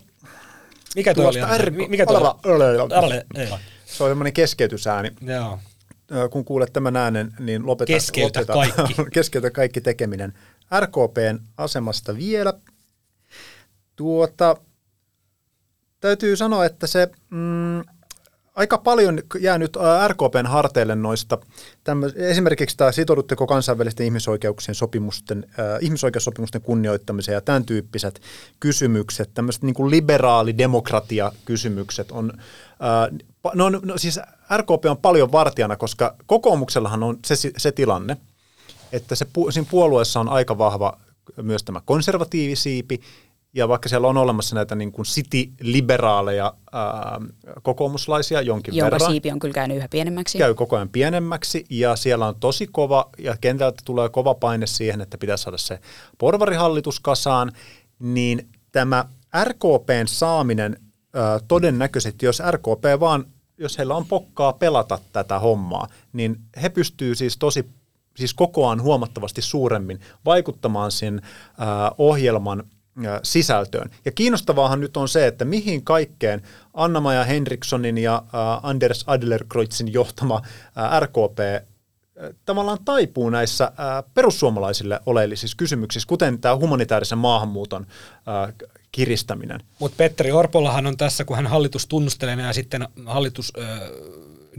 mikä tuo oli? R... Mikä tuo. Se on semmoinen keskeytysääni. Joo. Kun kuulet tämän äänen, niin lopeta, Keskeytä lopeta, kaikki. keskeytä kaikki tekeminen. RKPn asemasta vielä. Tuota, täytyy sanoa, että se mm, aika paljon jää nyt ä, RKPn harteille noista. Tämmö, esimerkiksi tämä sitoudutteko kansainvälisten ihmisoikeuksien sopimusten, äh, ihmisoikeussopimusten kunnioittamiseen ja tämän tyyppiset kysymykset, tämmöiset niin kuin liberaalidemokratia-kysymykset on, äh, no, no, siis RKP on paljon vartijana, koska kokoomuksellahan on se, se tilanne, että se, siinä puolueessa on aika vahva myös tämä konservatiivisiipi, ja vaikka siellä on olemassa näitä niin kuin city-liberaaleja ää, kokoomuslaisia jonkin Jonka verran, siipi on kyllä käynyt yhä pienemmäksi. käy koko ajan pienemmäksi ja siellä on tosi kova ja kentältä tulee kova paine siihen, että pitäisi saada se porvarihallitus kasaan, niin tämä RKPn saaminen ää, todennäköisesti, jos RKP vaan, jos heillä on pokkaa pelata tätä hommaa, niin he pystyy siis tosi siis kokoaan huomattavasti suuremmin vaikuttamaan sen ää, ohjelman sisältöön. Ja kiinnostavaahan nyt on se, että mihin kaikkeen Anna-Maja Henrikssonin ja Anders Adlerkreutzin johtama RKP tavallaan taipuu näissä perussuomalaisille oleellisissa kysymyksissä, kuten tämä humanitaarisen maahanmuuton kiristäminen. Mutta Petteri Orpollahan on tässä, kun hän hallitustunnustelee ja sitten hallitus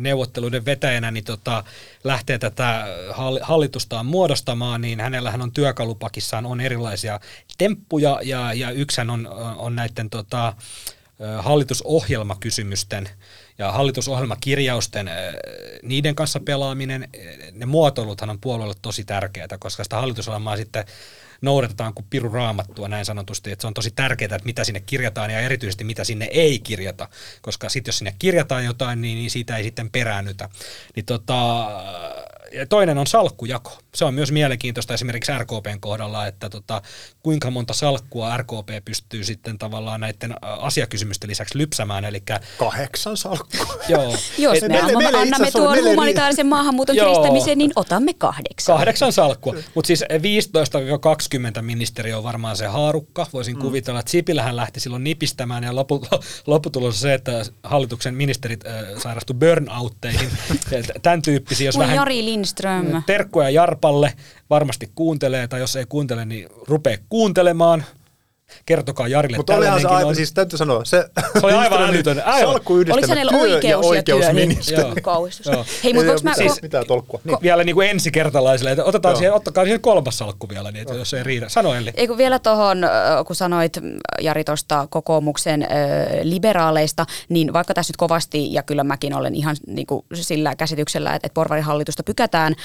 neuvotteluiden vetäjänä niin tota, lähtee tätä hall- hallitustaan muodostamaan, niin hänellähän on työkalupakissaan on erilaisia temppuja ja, ja yksihän on, on näiden tota, hallitusohjelmakysymysten ja hallitusohjelmakirjausten, niiden kanssa pelaaminen, ne muotoiluthan on puolueelle tosi tärkeää, koska sitä hallitusohjelmaa sitten noudatetaan kuin piru raamattua näin sanotusti, että se on tosi tärkeää, että mitä sinne kirjataan ja erityisesti mitä sinne ei kirjata, koska sitten jos sinne kirjataan jotain, niin, niin siitä ei sitten peräännytä. Niin tota, ja toinen on salkkujako. Se on myös mielenkiintoista esimerkiksi RKPn kohdalla, että tota, kuinka monta salkkua RKP pystyy sitten tavallaan näiden asiakysymysten lisäksi lypsämään, eli Kahdeksan salkkua. joo, Jos me meille- meille itse annamme tuon meille ri- humanitaarisen maahanmuuton Joo. kiristämiseen, niin otamme kahdeksan. Kahdeksan salkkua, mutta siis 15-20 ministeriö on varmaan se haarukka. Voisin mm. kuvitella, että Sipilähän lähti silloin nipistämään ja lopu, lopputulos on se, että hallituksen ministerit äh, sairastu burnoutteihin. Tämän tyyppisiä, jos Voi vähän Jari Lindström. terkkuja Jarpalle, varmasti kuuntelee, tai jos ei kuuntele, niin rupee kuuntelemaan. Kertokaa Jarille Mutta olihan se aivan, on. siis täytyy sanoa, se, Se oli aivan älytön, aivan. salkku Oliko hänellä työ oikeus ja oikeusministeri. Joo. Niin, kauhistus. Joo. Hei, mutta voinko mä... Siis, mitään tolkkua. Niin. vielä niin kuin ensikertalaisille, että otetaan Joo. siihen, ottakaa siihen kolmas salkku vielä, niin että jos ei riitä. Sano Elli. Ei kun vielä tuohon, kun sanoit Jari tuosta kokoomuksen ö, liberaaleista, niin vaikka tässä nyt kovasti, ja kyllä mäkin olen ihan niin kuin sillä käsityksellä, että, että porvarihallitusta pykätään,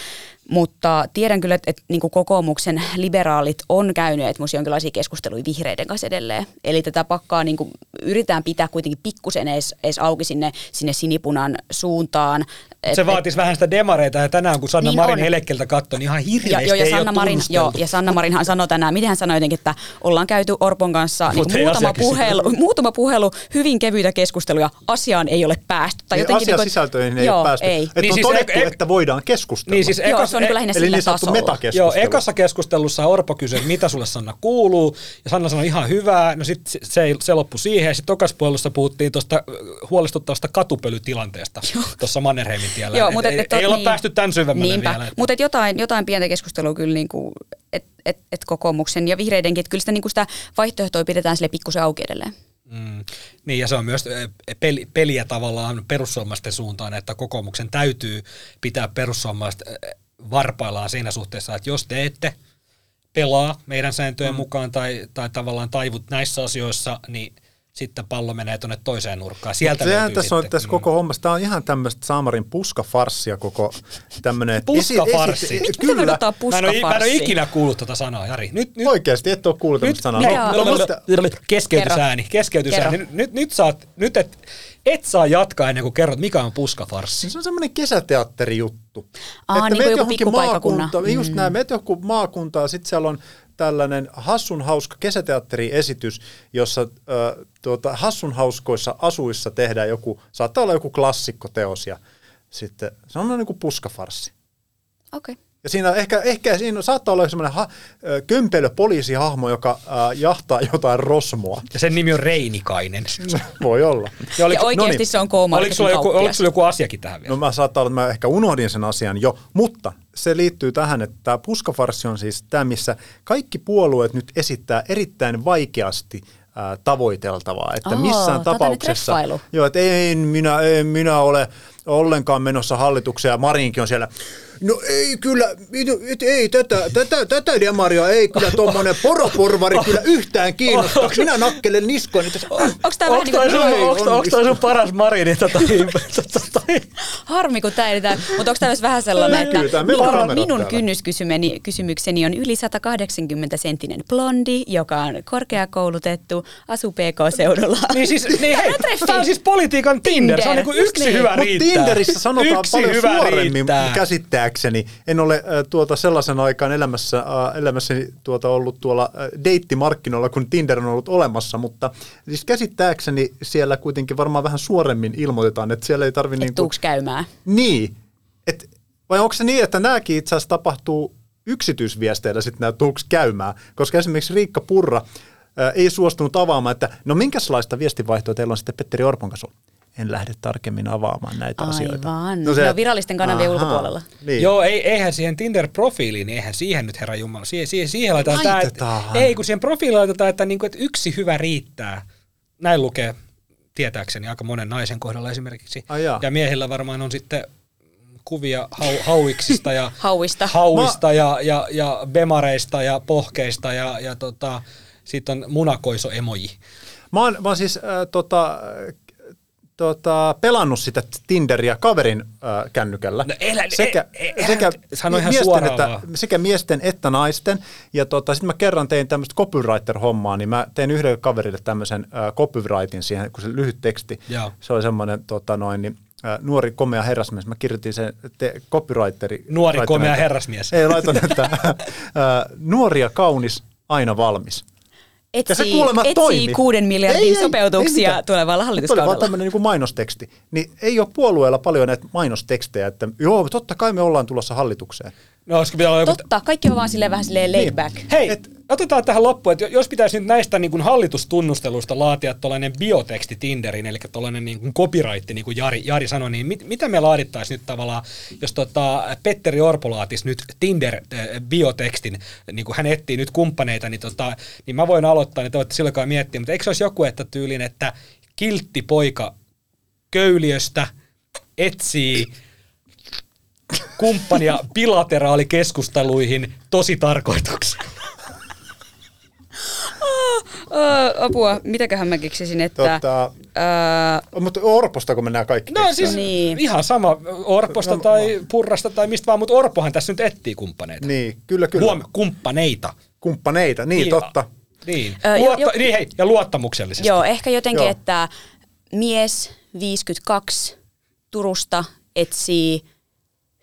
mutta tiedän kyllä, että, että niin kuin kokoomuksen liberaalit on käyneet musta jonkinlaisia keskusteluja vihreiden kanssa edelleen. Eli tätä pakkaa niin kuin yritetään pitää kuitenkin pikkusen edes, edes auki sinne, sinne sinipunan suuntaan. Et- Se vaatisi vähän sitä demareita ja tänään kun Sanna Niin Marin on. helekkeltä katsoi, niin ihan ja, hirveästi joo, ja ei Sanna ole Marin, joo, ja Sanna Marinhan sanoi tänään, miten hän sanoi jotenkin, että ollaan käyty Orpon kanssa niin Mut muutama, puhelu, muutama puhelu, hyvin kevyitä keskusteluja, asiaan ei ole päästy. Tai Niin jotenkin asian niin sisältöihin ei joo, ole päästy. Ei. Että Niin on siis todettu, ek- että voidaan keskustella. Niin siis Joo, ekas, se on niin kuin lähinnä Eli sillä niin sanottu tasolla. metakeskustelu. Joo, ekassa keskustelussa Orpo kysyi, mitä sulle Sanna kuuluu, ja Sanna sanoi ihan hyvää, no sitten se, ei- se loppui siihen, ja sitten tokas puolussa puhuttiin tuosta huolestuttavasta katupölytilanteesta tuossa Mannerheimin tiellä. Joo, Et mutta ei, et- ei et- olla niin. päästy tämän syvemmälle Niinpä. vielä. että- Mutta et jotain, jotain pientä keskustelua kyllä niin kuin, et, et, et kokoomuksen ja vihreidenkin, että kyllä sitä, niin kuin sitä vaihtoehtoa pidetään sille pikkusen auki edelleen. Mm. Niin ja se on myös peli, peliä tavallaan perussuomalaisten suuntaan, että kokoomuksen täytyy pitää perussuomalaiset varpaillaan siinä suhteessa, että jos te ette pelaa meidän sääntöjen mm. mukaan tai, tai tavallaan taivut näissä asioissa, niin sitten pallo menee tuonne toiseen nurkkaan. Sieltä Sehän tässä on sitten. tässä Mm. koko hommassa. Tämä on ihan tämmöistä Saamarin puskafarssia koko tämmöinen. Puskafarssi? Mitä Kyllä. tarkoittaa Mä en, ole, mä en ole puskafarssi? ikinä kuullut tuota sanaa, Jari. Nyt, nyt, Oikeasti, et ole kuullut tämmöistä sanaa. Joo. no, Joo. mutta- keskeytysääni, keskeytysääni. Kerro. Nyt, nyt, saat, nyt et, et saa jatkaa ennen kuin kerrot, mikä on puskafarssi. Se on semmoinen kesäteatterijuttu. Aa, Että niin kuin meet joku johonkin pikkupaikkakunnan. maakunta- Just näin, meet johonkin maakuntaan, sitten siellä on tällainen hassun hauska kesäteatteriesitys, jossa äh, tuota, hassun hauskoissa asuissa tehdään joku, saattaa olla joku klassikkoteos ja sitten se on niin kuin puskafarssi. Okei. Okay. Ja siinä ehkä, ehkä siinä saattaa olla semmoinen ha, kömpelö poliisihahmo, joka äh, jahtaa jotain rosmoa. Ja sen nimi on Reinikainen. Voi olla. Ja oliko- oikeasti no niin. se on Oliko sulla, joku, oliko sulla joku asiakin tähän vielä? No mä saattaa olla, että mä ehkä unohdin sen asian jo, mutta se liittyy tähän, että tämä puskafarssi on siis tämä, missä kaikki puolueet nyt esittää erittäin vaikeasti ää, tavoiteltavaa, että missään tapauksessa, joo, että en minä, en minä ole ollenkaan menossa hallitukseen ja Marinkin on siellä, no ei kyllä, ei tätä, tätä, tätä demaria ei kyllä tuommoinen poroporvari kyllä yhtään kiinnosta, minä nakkelen niskoani tässä. Onko tämä vähän Onko niin kuin, sun, sun paras Marini? Tota, tota, harmi kun tämä edetään, mutta onko tämä myös vähän sellainen, että minun, kynnyskysymykseni kysymykseni on yli 180 senttinen blondi, joka on korkeakoulutettu, asuu PK-seudulla. niin siis, niin hei, tämä on siis politiikan Tinder. Se on niinku just yksi niin. hyvä riittää. Tinderissä sanotaan yksi paljon hyvä suoremmin riittää. Käsittääkseni. En ole äh, tuota sellaisen aikaan elämässä, äh, elämässäni tuota ollut tuolla äh, deittimarkkinoilla, kun Tinder on ollut olemassa, mutta siis käsittääkseni siellä kuitenkin varmaan vähän suoremmin ilmoitetaan, että siellä ei tarvi Et niin kuin, käymään? Niin. Et, vai onko se niin, että nämäkin itse asiassa tapahtuu yksityisviesteillä sitten nämä tuuks käymään? Koska esimerkiksi Riikka Purra ää, ei suostunut avaamaan, että no minkälaista viestinvaihtoa teillä on sitten Petteri Orpon kanssa ollut? En lähde tarkemmin avaamaan näitä asioita. Aivan. Ne on virallisten kanavien ulkopuolella. Niin. Joo, ei, eihän siihen Tinder-profiiliin, niin eihän siihen nyt herra Jumala, siihen, siihen, siihen laitetaan, Laitetaan. että, ei kun siihen profiiliin laitetaan, että, niinku, että yksi hyvä riittää. Näin lukee tietääkseni aika monen naisen kohdalla esimerkiksi. Ai jaa. ja miehillä varmaan on sitten kuvia hau, hauiksista ja Hauista. hauista ja, ja, ja bemareista ja pohkeista ja, ja tota, sitten on munakoiso-emoji. Mä oon, mä oon siis äh, tota, tota, pelannut sitä Tinderia kaverin äh, kännykällä. No elä- sekä, e- e- sekä, sano ihan miesten että, vaan. sekä miesten että naisten. Ja tota, sitten mä kerran tein tämmöistä copywriter-hommaa, niin mä tein yhdelle kaverille tämmöisen äh, copywritin siihen, kun se lyhyt teksti. Joo. Se oli semmoinen tota, noin, niin, äh, nuori komea herrasmies. Mä kirjoitin sen te, copywriteri. Nuori komea herrasmies. Ei, laitoin, että äh, nuori ja kaunis, aina valmis. Ja se Etsii, etsii kuuden miljardin Ei, ei, sopeutuksia ei tulevalla Tuo oli vaan hallituskaudella. tämmöinen niin mainosteksti. Niin ei ole puolueella paljon näitä mainostekstejä, että joo, totta kai me ollaan tulossa hallitukseen. No, olisiko pitää olla joku Totta, kaikki on vaan silleen vähän silleen laid Niin. back. Hei, Et, otetaan tähän loppuun, että jos pitäisi nyt näistä niin kuin hallitustunnusteluista laatia tuollainen bioteksti Tinderin, eli tuollainen niin kuin copyright, niin kuin Jari, Jari sanoi, niin mit, mitä me laadittaisiin nyt tavallaan, jos tota Petteri Orpo laatisi nyt Tinder-biotekstin, niin kuin hän etsii nyt kumppaneita, niin, tota, niin mä voin aloittaa, niin te voitte silloin kai miettiä, mutta eikö se olisi joku, että tyylin, että kiltti poika köyliöstä etsii kumppania bilateraalikeskusteluihin tosi tarkoituksella. Öö, apua, mitäköhän mä keksisin, että... Tota, Öö, mutta Orposta, kun mennään kaikki No keksään. siis Niin. ihan sama Orposta No, tai Purrasta tai mistä vaan, mutta Orpohan tässä nyt etsii kumppaneita. Niin, kyllä, kyllä. Huom, kumppaneita. Kumppaneita, niin, totta. Niin. Ö, jo- Luotta, jo- niin hei, ja luottamuksellisesti. joo, ehkä jotenkin, Joo. että mies 52 Turusta etsii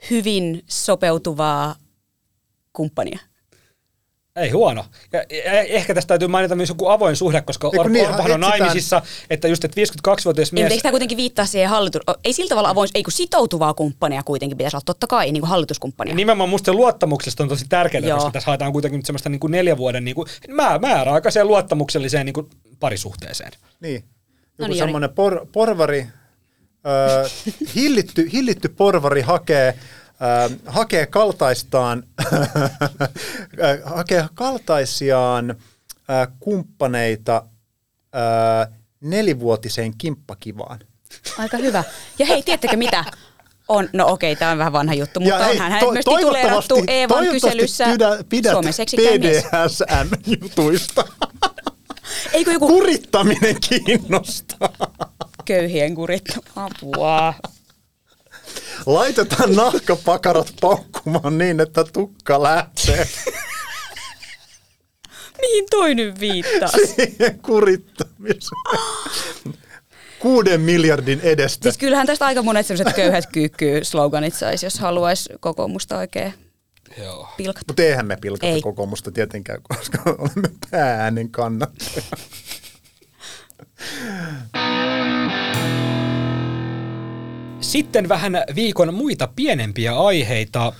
hyvin sopeutuvaa kumppania. Ei huono. Ja, ja ehkä tästä täytyy mainita myös joku avoin suhde, koska Ei, kun Or, niin, Orpohan on naimisissa, että just, että 52-vuotias Niin, mutta mies... eikö tämä kuitenkin viittaa siihen hallitus... Ei sillä tavalla avoin, ei kun sitoutuvaa kumppania kuitenkin pitäisi olla, totta kai, niin kuin hallituskumppania. Nimenomaan musta se luottamuksesta on tosi tärkeää, Joo. koska tässä haetaan kuitenkin nyt semmoista niin kuin neljän vuoden niin kuin, mä, määräaikaiseen luottamukselliseen niin kuin parisuhteeseen. Niin. No Joku niin, Jari. semmoinen por, porvari, hillitty, hillitty porvari hakee, ö, hakee kaltaistaan, hakee kaltaisiaan ö, kumppaneita nelivuotiseen kimppakivaan. Aika hyvä. Ja hei, tiedättekö mitä? On, no okei, tämä on vähän vanha juttu, mutta hei, onhan hän to- myös tituleerattu Eevan kyselyssä pidä, pidät Suomen. BDSM-jutuista. Eikö joku Kurittaminen kiinnostaa. Köyhien kurittama apua? Laitetaan nahkapakarat paukkumaan niin, että tukka lähtee Mihin toi nyt viittaa? siihen kurittamiseen. Kuuden miljardin edestä. Siis kyllähän tästä aika monet sellaiset köyhät kyykkyy sloganit saisi, jos haluaisi kokoomusta oikein Joo. pilkata. Mutta eihän me pilkata Ei. kokoomusta tietenkään, koska olemme päääänen kannattajia. Sitten vähän viikon muita pienempiä aiheita.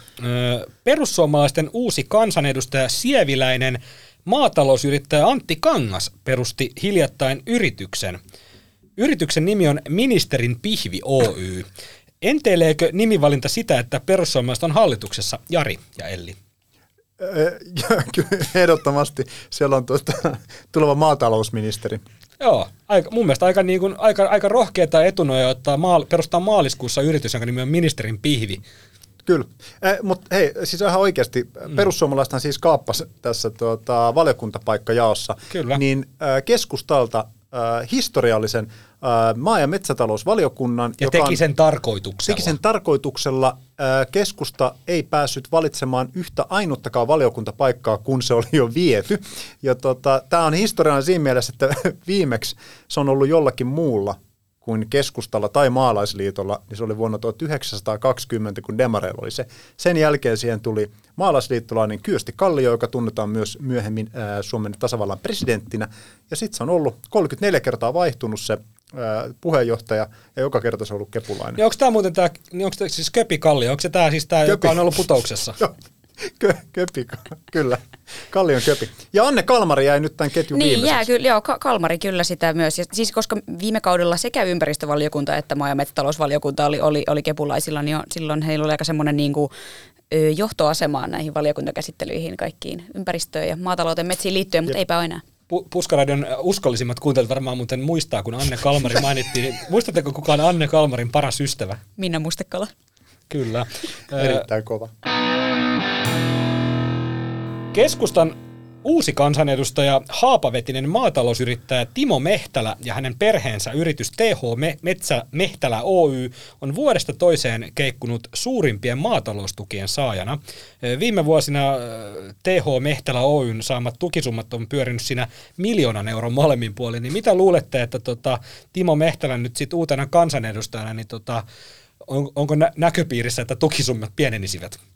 Perussuomalaisten uusi kansanedustaja Sieviläinen maatalousyrittäjä Antti Kangas perusti hiljattain yrityksen. Yrityksen nimi on Ministerin Pihvi Oy. Enteileekö nimivalinta sitä, että perussuomalaiset on hallituksessa Jari ja Elli? Kyllä Ehdottomasti siellä on tuota, tuleva maatalousministeri. Joo, aika, mun mielestä aika, niin kuin, aika, aika rohkeata etunoja ottaa maal, perustaa maaliskuussa yritys, jonka nimi on Ministerin Pihvi. Kyllä. Eh, Mutta hei, siis ihan oikeasti, mm. perussuomalaisethan siis kaappas tässä tuota, valiokuntapaikkajaossa, Kyllä. niin äh, keskustalta äh, historiallisen äh, maa- ja metsätalousvaliokunnan, Ja joka teki sen tarkoituksella. Teki sen tarkoituksella. Äh, Keskusta ei päässyt valitsemaan yhtä ainuttakaan valiokuntapaikkaa, kun se oli jo viety. Ja tota, tämä on historiallinen siinä mielessä, että viimeksi se on ollut jollakin muulla kuin keskustalla tai maalaisliitolla, niin se oli vuonna 1920, kun Demareilla oli se. Sen jälkeen siihen tuli maalaisliittolainen Kyösti Kallio, joka tunnetaan myös myöhemmin ää, Suomen tasavallan presidenttinä. Ja sitten se on ollut 34 kertaa vaihtunut se ää, puheenjohtaja, ja joka kerta se on ollut kepulainen. Niin onko tämä muuten tämä, niin onko siis Köpi Kallio, onko se tämä siis tämä, joka on ollut putouksessa? Kö, köpi, kyllä. Kallion köpi. Ja Anne Kalmari jäi nyt tämän ketjun Niin, viimeiseksi. jää kyllä, joo, Ka- Kalmari kyllä sitä myös. Ja siis koska viime kaudella sekä ympäristövaliokunta että maa- ja metsätalousvaliokunta oli, oli, oli kepulaisilla, niin jo, silloin heillä oli aika semmoinen niin kuin, ö, johtoasema näihin valiokuntakäsittelyihin kaikkiin ympäristöön ja maatalouteen metsiin liittyen, mutta eipä ole enää. Pu- Puskaradion uskollisimmat kuuntelijat varmaan muuten muistaa, kun Anne Kalmari mainittiin. Niin muistatteko kuka on Anne Kalmarin paras ystävä? Minna Mustekala. Kyllä. Erittäin kova. Keskustan uusi kansanedustaja haapavetinen maatalousyrittäjä Timo Mehtälä ja hänen perheensä yritys TH Me- Metsä Mehtälä Oy on vuodesta toiseen keikkunut suurimpien maataloustukien saajana. Viime vuosina TH Mehtälä Oyn saamat tukisummat on pyörinyt siinä miljoonan euron molemmin puolin. Niin mitä luulette, että tota, Timo Mehtälä nyt sit uutena kansanedustajana, niin tota, on, onko nä- näköpiirissä, että tukisummat pienenisivät?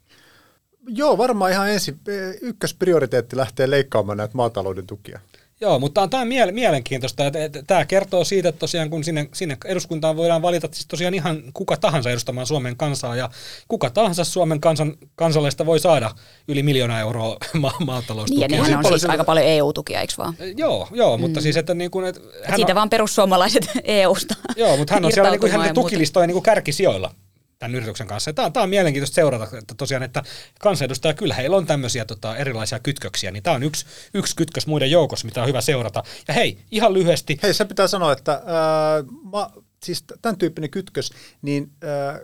Joo, varmaan ihan ensin eh, ykkösprioriteetti lähtee leikkaamaan näitä maatalouden tukia. Joo, mutta tämä on miele- mielenkiintoista. Tämä kertoo siitä, että tosiaan kun sinne, sinne eduskuntaan voidaan valita siis tosiaan ihan kuka tahansa edustamaan Suomen kansaa ja kuka tahansa Suomen kansan, kansalaista voi saada yli miljoona euroa ma- Niin, ja maataloustukia. nehän on paljon siis aika paljon EU-tukia, eikö vaan? Joo, joo, mutta siis että niin kuin, että Et hän siitä on, vaan perussuomalaiset EUsta. joo, mutta hän on siellä niin kuin irtautumaan ihan ja muuta. tukilistojen niin kuin kärkisijoilla tämän yrityksen kanssa. Tämä on, tämä on mielenkiintoista seurata, että tosiaan, että kansanedustaja, kyllä heillä on tämmöisiä tota, erilaisia kytköksiä, niin tämä on yksi, yksi kytkös muiden joukossa, mitä on hyvä seurata. Ja hei, ihan lyhyesti, Hei, se pitää sanoa, että ää, ma, siis tämän tyyppinen kytkös, niin ää,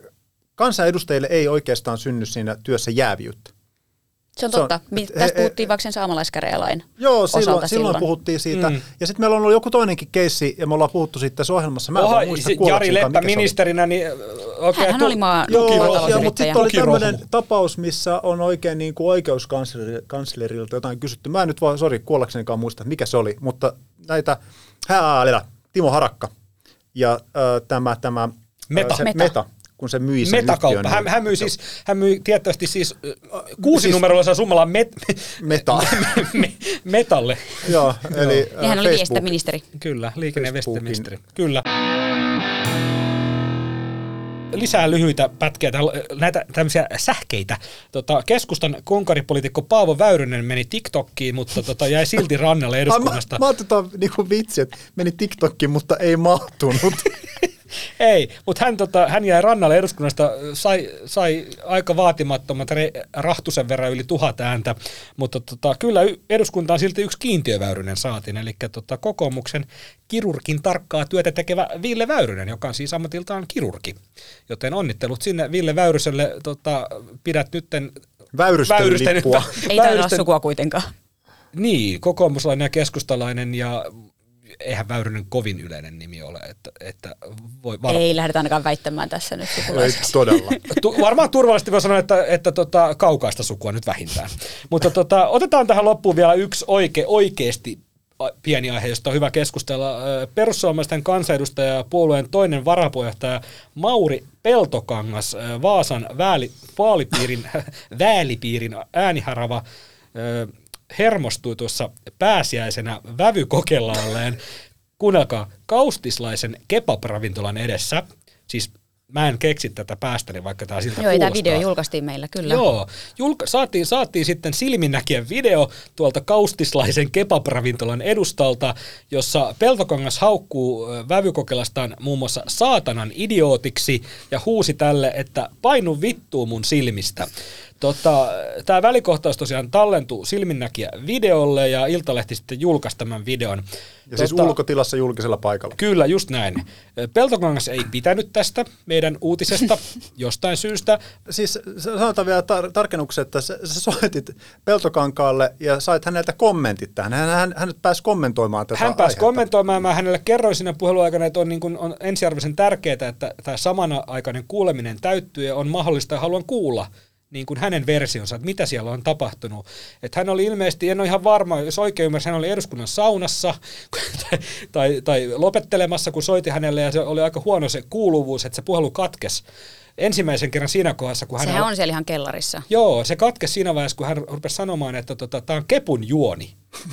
kansanedustajille ei oikeastaan synny siinä työssä jääviyttä. Se on Se on- totta. Et- Tästä he- puhuttiin vaikka sen saamalaiskäräjälain Joo, osalta silloin, silloin puhuttiin siitä. Mm. Ja sitten meillä on ollut joku toinenkin keissi, ja me ollaan puhuttu siitä tässä ohjelmassa. Mä en Oha, vaan muista se Jari Leppä ministerinä, niin okay, Hänhän oli maa- Joo, ja, mutta sitten oli tämmöinen tapaus, missä on oikein niin kuin oikeuskanslerilta jotain kysytty. Mä en nyt vaan, sori, kuollaksenikaan muista, mikä se oli, mutta näitä, hää, Timo Harakka ja äh, tämä, tämä Meta. Äh, se, Meta. meta. Kun se myi sen Metakauppa. yhtiön, Hän, hän, myy siis, hän myy tiettävästi siis kuusi Siis- numerolla summalla met, Meta. me, metalle. Joo, eli Ja hän oli viestintäministeri. Kyllä, liikenne- ja viestintäministeri. Kyllä. Lisää lyhyitä pätkiä, näitä tämmöisiä sähkeitä. Tota, keskustan konkaripolitiikko Paavo Väyrynen meni TikTokkiin, mutta tota, jäi silti rannalle eduskunnasta. mä, mä oon tota, niinku vitsi, että meni TikTokkiin, mutta ei mahtunut. Ei, mutta hän, tota, hän jäi rannalle eduskunnasta, sai, sai aika vaatimattomat re, rahtusen verran yli tuhat ääntä, mutta tota, kyllä y- eduskuntaan silti yksi kiintiöväyrynen saatiin, eli tota, kokoomuksen kirurgin tarkkaa työtä tekevä Ville Väyrynen, joka on siis ammatiltaan kirurgi. Joten onnittelut sinne Ville Väyryselle, tota, pidät nytten Väyrystelylippua. Ei taida olla sukua kuitenkaan. Niin, kokoomuslainen ja keskustalainen ja eihän Väyrynen kovin yleinen nimi ole, että, että voi var- Ei lähdetä ainakaan väittämään tässä nyt Ei todella. Tu- varmaan turvallisesti voi sanoa, että, että tota, kaukaista sukua nyt vähintään. Mutta tota, otetaan tähän loppuun vielä yksi oike, oikeasti pieni aihe, josta on hyvä keskustella. Perussuomalaisten kansanedustaja ja puolueen toinen varapuheenjohtaja Mauri Peltokangas, Vaasan vääli, vaalipiirin, väälipiirin ääniharava, hermostui tuossa pääsiäisenä vävykokelaalleen, kuunnelkaa, kaustislaisen kebab-ravintolan edessä, siis mä en keksi tätä päästäni, vaikka tämä siltä Joo, tämä video julkaistiin meillä, kyllä. Joo, julka- saatiin, saatiin sitten silminnäkijän video tuolta kaustislaisen kebab-ravintolan edustalta, jossa Peltokangas haukkuu vävykokelastaan muun muassa saatanan idiootiksi ja huusi tälle, että painu vittuu mun silmistä. Tota, Tämä välikohtaus tosiaan tallentuu silminnäkijä videolle ja Iltalehti sitten julkaisi tämän videon. Ja siis Tota, ulkotilassa julkisella paikalla. Kyllä, just näin. Peltokangas ei pitänyt tästä meidän uutisesta jostain syystä. Siis sanotaan vielä tar- tarkennuksen, että sä, sä soitit Peltokankaalle ja sait häneltä kommentit tähän. Hän, hän, hän nyt pääsi kommentoimaan tätä Hän pääsi aihetta. kommentoimaan, mä hänelle kerroin siinä puheluaikana, että on, niin kuin, on ensiarvoisen tärkeää, että tämä samanaikainen kuuleminen täyttyy ja on mahdollista ja haluan kuulla niin kuin hänen versionsa, että mitä siellä on tapahtunut. Että hän oli ilmeisesti, en ole ihan varma, jos oikein ymmärsin, hän oli eduskunnan saunassa tai, tai, tai lopettelemassa, kun soiti hänelle ja se oli aika huono se kuuluvuus, että se puhelu katkesi ensimmäisen kerran siinä kohdassa, kun hän Sehän on siellä ihan kellarissa. Joo, se katkesi siinä vaiheessa, kun hän rupesi sanomaan, että tota, tämä on Kepun juoni.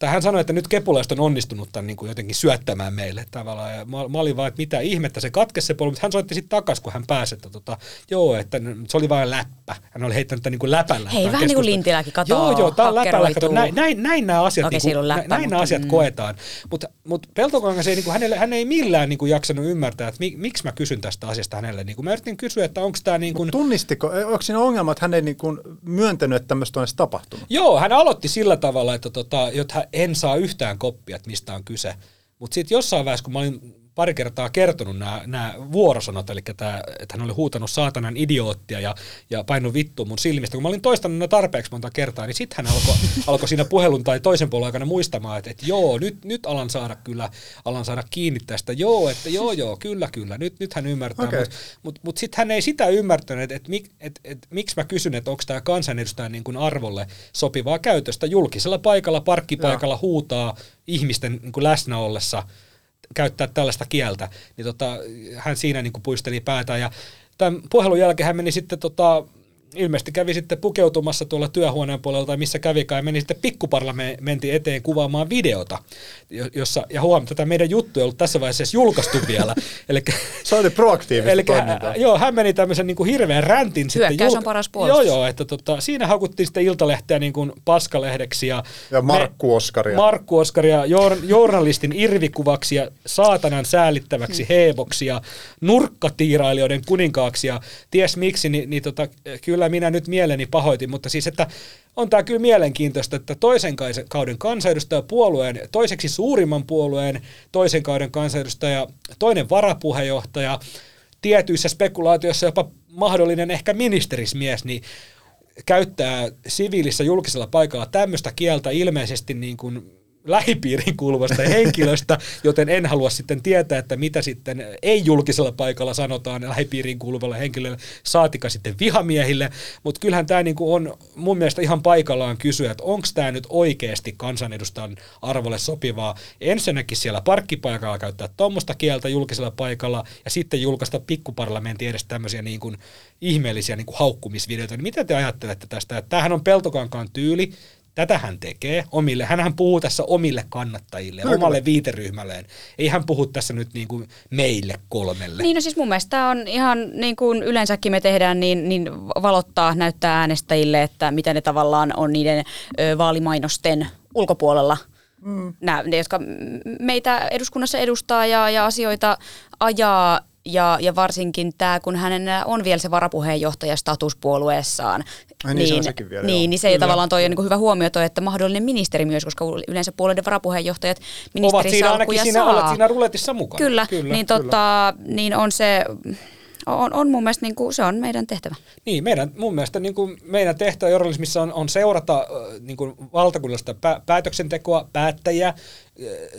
tai hän sanoi, että nyt kepulaiset on onnistunut tämän niin kuin jotenkin syöttämään meille tavallaan. Ja mä, mä olin vaan, että mitä ihmettä, se katkesi se polvi, mutta hän soitti sitten takaisin, kun hän pääsi, että tota, joo, että se oli vain läppä. Hän oli heittänyt tämän niin kuin läpällä. Hei, vähän niin kuin. Lintiläkin, kato, Joo, joo, tämä on läpällä. Kato, näin, näin, näin nämä asiat, Okei, niin kuin, läppä, näin nämä mutta, asiat mm. koetaan. Mutta mut Peltokangas ei, niin kuin, hänelle, hän ei millään niin kuin, jaksanut ymmärtää, että mi, miksi mä kysyn tästä asiasta hänelle. Niin kuin, mä yritin kysyä, että onko tämä niin kuin, Tunnistiko, eh, onko siinä ongelma, että hän ei niin kuin myöntänyt, että tämmöistä on edes tapahtunut? Joo, hän aloitti sillä tavalla, että tota, jotta en saa yhtään koppia, että mistä on kyse. Mutta sitten jossain vaiheessa, kun mä olin pari kertaa kertonut nämä, nämä vuorosanat, eli tämä, että hän oli huutanut saatanan idioottia ja, ja painut vittu mun silmistä. Kun mä olin toistanut ne tarpeeksi monta kertaa, niin sitten hän alkoi alko siinä puhelun tai toisen puolen aikana muistamaan, että, että joo, nyt, nyt alan saada kyllä, alan saada kiinni tästä. Joo, että joo, joo, kyllä, kyllä, nyt, nyt hän ymmärtää. Okei. Mutta mut, mut sitten hän ei sitä ymmärtänyt, että et, mik- et, et, miksi mä kysyn, että onko tämä kansanedustajan niin kuin arvolle sopivaa käytöstä. Julkisella paikalla, parkkipaikalla huutaa ihmisten niin kuin läsnä ollessa käyttää tällaista kieltä, niin tota, hän siinä niin kuin puisteli päätään. Ja tämän puhelun jälkeen hän meni sitten tota, ilmeisesti kävi sitten pukeutumassa tuolla työhuoneen puolella tai missä kävikään ja meni sitten pikkuparlamentin eteen kuvaamaan videota, jo- jossa, ja huom, tätä meidän juttu ei ollut tässä vaiheessa edes julkaistu vielä. Eli Se oli proaktiivista Eli toimintaa. joo, hän meni tämmöisen niin kuin hirveän räntin. sitten Hyökkäys on paras Joo, puolustus. joo, että tota, siinä haukuttiin sitten Iltalehteä niin kuin paskalehdeksi. Ja, Ja Markku Oskaria. Markku Oskaria jour, journalistin irvikuvaksi ja saatanan säällittäväksi heeboksi ja nurkkatiirailijoiden kuninkaaksi ja ties miksi, niin, niin tota, kyllä minä nyt mieleni pahoitin, mutta siis että on tämä kyllä mielenkiintoista, että toisen kauden kansanedustaja puolueen, toiseksi suurimman puolueen toisen kauden kansanedustaja, toinen varapuheenjohtaja, tietyissä spekulaatioissa jopa mahdollinen ehkä ministerismies, niin käyttää siviilissä julkisella paikalla tämmöistä kieltä ilmeisesti niin kuin lähipiiriin kuuluvasta henkilöstä, joten en halua sitten tietää, että mitä sitten ei-julkisella paikalla sanotaan lähipiiriin kuuluvalle henkilölle, saatika sitten vihamiehille, mutta kyllähän tämä niinku on mun mielestä ihan paikallaan kysyä, että onko tämä nyt oikeasti kansanedustajan arvolle sopivaa ensinnäkin siellä parkkipaikalla käyttää tuommoista kieltä julkisella paikalla ja sitten julkaista pikkuparlamentin edes tämmöisiä niin ihmeellisiä niin kuin haukkumisvideoita, niin mitä te ajattelette tästä? Tämähän on Peltokankaan tyyli, Tätä hän tekee omille. Hänhän puhuu tässä omille kannattajille, Kyllä, omalle kyllä. viiteryhmälleen. Ei hän puhu tässä nyt niin kuin meille kolmelle. Niin no siis mun mielestä tämä on ihan niin kuin yleensäkin me tehdään, niin, niin valottaa, näyttää äänestäjille, että mitä ne tavallaan on niiden ö, vaalimainosten ulkopuolella. Mm. Nämä, ne, jotka meitä eduskunnassa edustaa ja, ja asioita ajaa ja, ja varsinkin tämä, kun hänen on vielä se varapuheenjohtaja statuspuolueessaan. Ai niin, se on sekin vielä, joo. niin, niin se Kyllä. tavallaan toi on niin hyvä huomio toi, että mahdollinen ministeri myös, koska yleensä puolueiden varapuheenjohtajat Ovat siinä ainakin siinä, saa. olet siinä ruletissa mukana. Kyllä, kyllä. niin, kyllä. tota, niin on se, on, on mun mielestä niin kuin, se on meidän tehtävä. Niin, meidän, mun mielestä niin kuin meidän tehtävä journalismissa on, on seurata niin kuin valtakunnallista pä- päätöksentekoa, päättäjiä,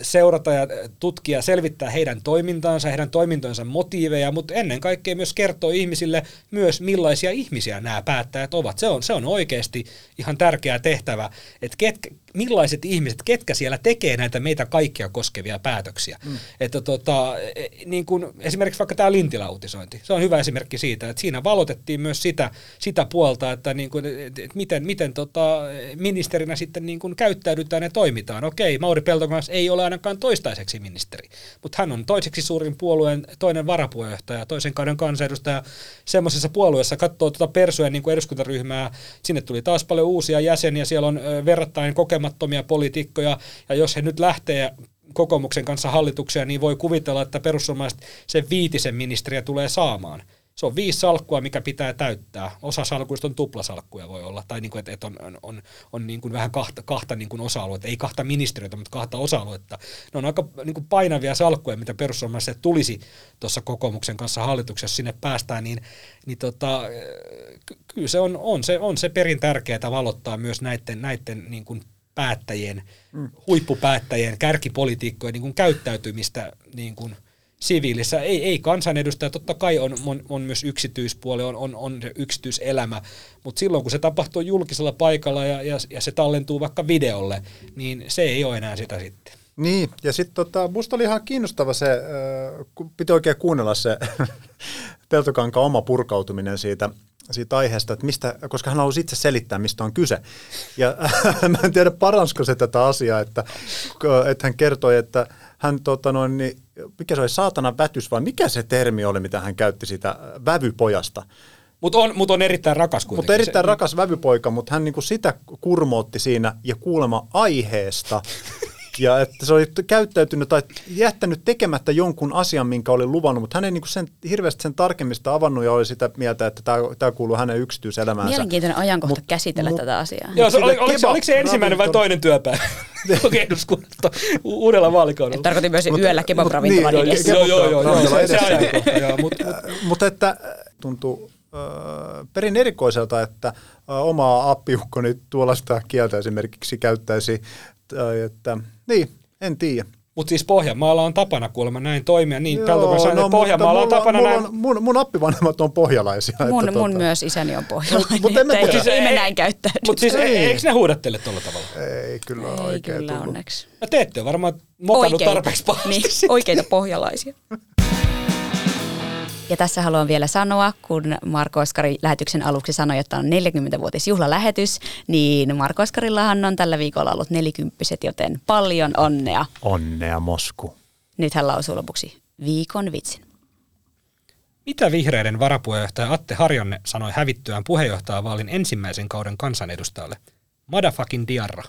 seurata ja tutkia, selvittää heidän toimintaansa, heidän toimintojensa motiiveja, mutta ennen kaikkea myös kertoo ihmisille myös millaisia ihmisiä nämä päättäjät ovat. Se on, se on oikeasti ihan tärkeä tehtävä, että ketkä, millaiset ihmiset, ketkä siellä tekee näitä meitä kaikkia koskevia päätöksiä. Mm. Että tota, e, niin kun, esimerkiksi vaikka tämä Lintilä-uutisointi, se on hyvä esimerkki siitä, että siinä valotettiin myös sitä, sitä puolta, että niin kun, että miten, miten tota, ministerinä sitten niin kun käyttäydytään ja toimitaan. Okei, Mauri Peltokangas ei ole ainakaan toistaiseksi ministeri, mutta hän on toiseksi suurin puolueen toinen varapuheenjohtaja, toisen kauden kansanedustaja. Semmoisessa puolueessa, katsoo tuota Persujen niin eduskuntaryhmää, sinne tuli taas paljon uusia jäseniä, siellä on verrattain kokemattomia poliitikkoja, ja jos he nyt lähtee kokoomuksen kanssa hallituksia, niin voi kuvitella, että perussuomalaiset sen viitisen ministeriä tulee saamaan se on viisi salkkua, mikä pitää täyttää. Osa salkuista on tuplasalkkuja voi olla, tai niin kuin, että, että on, on, on, on niin kuin vähän kahta, kahta niin kuin osa-aluetta, ei kahta ministeriötä, mutta kahta osa-aluetta. Ne on aika niin kuin painavia salkkuja, mitä perussuomalaiset tulisi tuossa kokoomuksen kanssa hallituksessa, sinne päästään, niin, niin tota, kyllä se on, on, se, on se perin tärkeää valottaa myös näiden, näiden niin kuin päättäjien, mm. huippupäättäjien, kärkipolitiikkojen niin kuin käyttäytymistä niin kuin – siviilissä. Ei, ei kansanedustaja, totta kai on, on, on myös yksityispuoli, on, on, on yksityiselämä, mutta silloin kun se tapahtuu julkisella paikalla ja, ja, ja se tallentuu vaikka videolle, niin se ei ole enää sitä sitten. Niin, ja sitten tota, musta oli ihan kiinnostava se, äh, piti oikein kuunnella se Peltokankaan oma purkautuminen siitä, siitä aiheesta, että mistä, koska hän halusi itse selittää, mistä on kyse. Ja mä en tiedä, paransko se tätä asiaa, että, että hän kertoi, että hän, tota noin, niin, mikä se oli, saatana vätys, vai mikä se termi oli, mitä hän käytti sitä vävypojasta. Mutta on, mut on erittäin rakas kuitenkin. Mutta erittäin se, rakas vävypoika, mutta hän niinku sitä kurmootti siinä ja kuulema aiheesta. Ja että se oli käyttäytynyt tai jättänyt tekemättä jonkun asian, minkä oli luvannut, mutta hän ei niin sen, hirveästi sen tarkemmista avannut ja oli sitä mieltä, että tämä, tämä kuuluu hänen yksityiselämäänsä. Mielenkiintoinen ajankohta mut, käsitellä mut, tätä asiaa. Joo, se, oli, oliko, se, oliko se ensimmäinen vai toinen työpäivä? eduskunnasta uudella vaalikaudella. Tarkoitin myös mut, yöllä kebab-ravintolan niin, edessä. Joo, joo, joo. joo, se, se Mutta että tuntuu perin erikoiselta, että omaa appiukkoni tuollaista kieltä esimerkiksi käyttäisi tai että, niin, en tiedä. Mutta siis Pohjanmaalla on tapana kuulemma näin toimia. Niin, Joo, sanoin, no, Pohjanmaalla on tapana mulla, näin. On, mun, mun appivanhemmat on pohjalaisia. Mun, että, mun tuota. myös isäni on pohjalainen. Mutta ei, siis, ei, me näin käyttäydy. Mutta siis ei, eikö ne huudattele tuolla tavalla? Ei kyllä ei oikein kyllä tullut. onneksi. No te ette ole varmaan mokannut tarpeeksi pahasti. Niin, oikeita pohjalaisia. Ja tässä haluan vielä sanoa, kun Marko Oskari lähetyksen aluksi sanoi, että on 40-vuotis juhlalähetys, niin Marko Oskarillahan on tällä viikolla ollut nelikymppiset, joten paljon onnea. Onnea Mosku. Nyt hän lausuu lopuksi viikon vitsin. Mitä vihreiden varapuheenjohtaja Atte Harjanne sanoi hävittyään puheenjohtajavaalin ensimmäisen kauden kansanedustajalle? Madafakin diarra.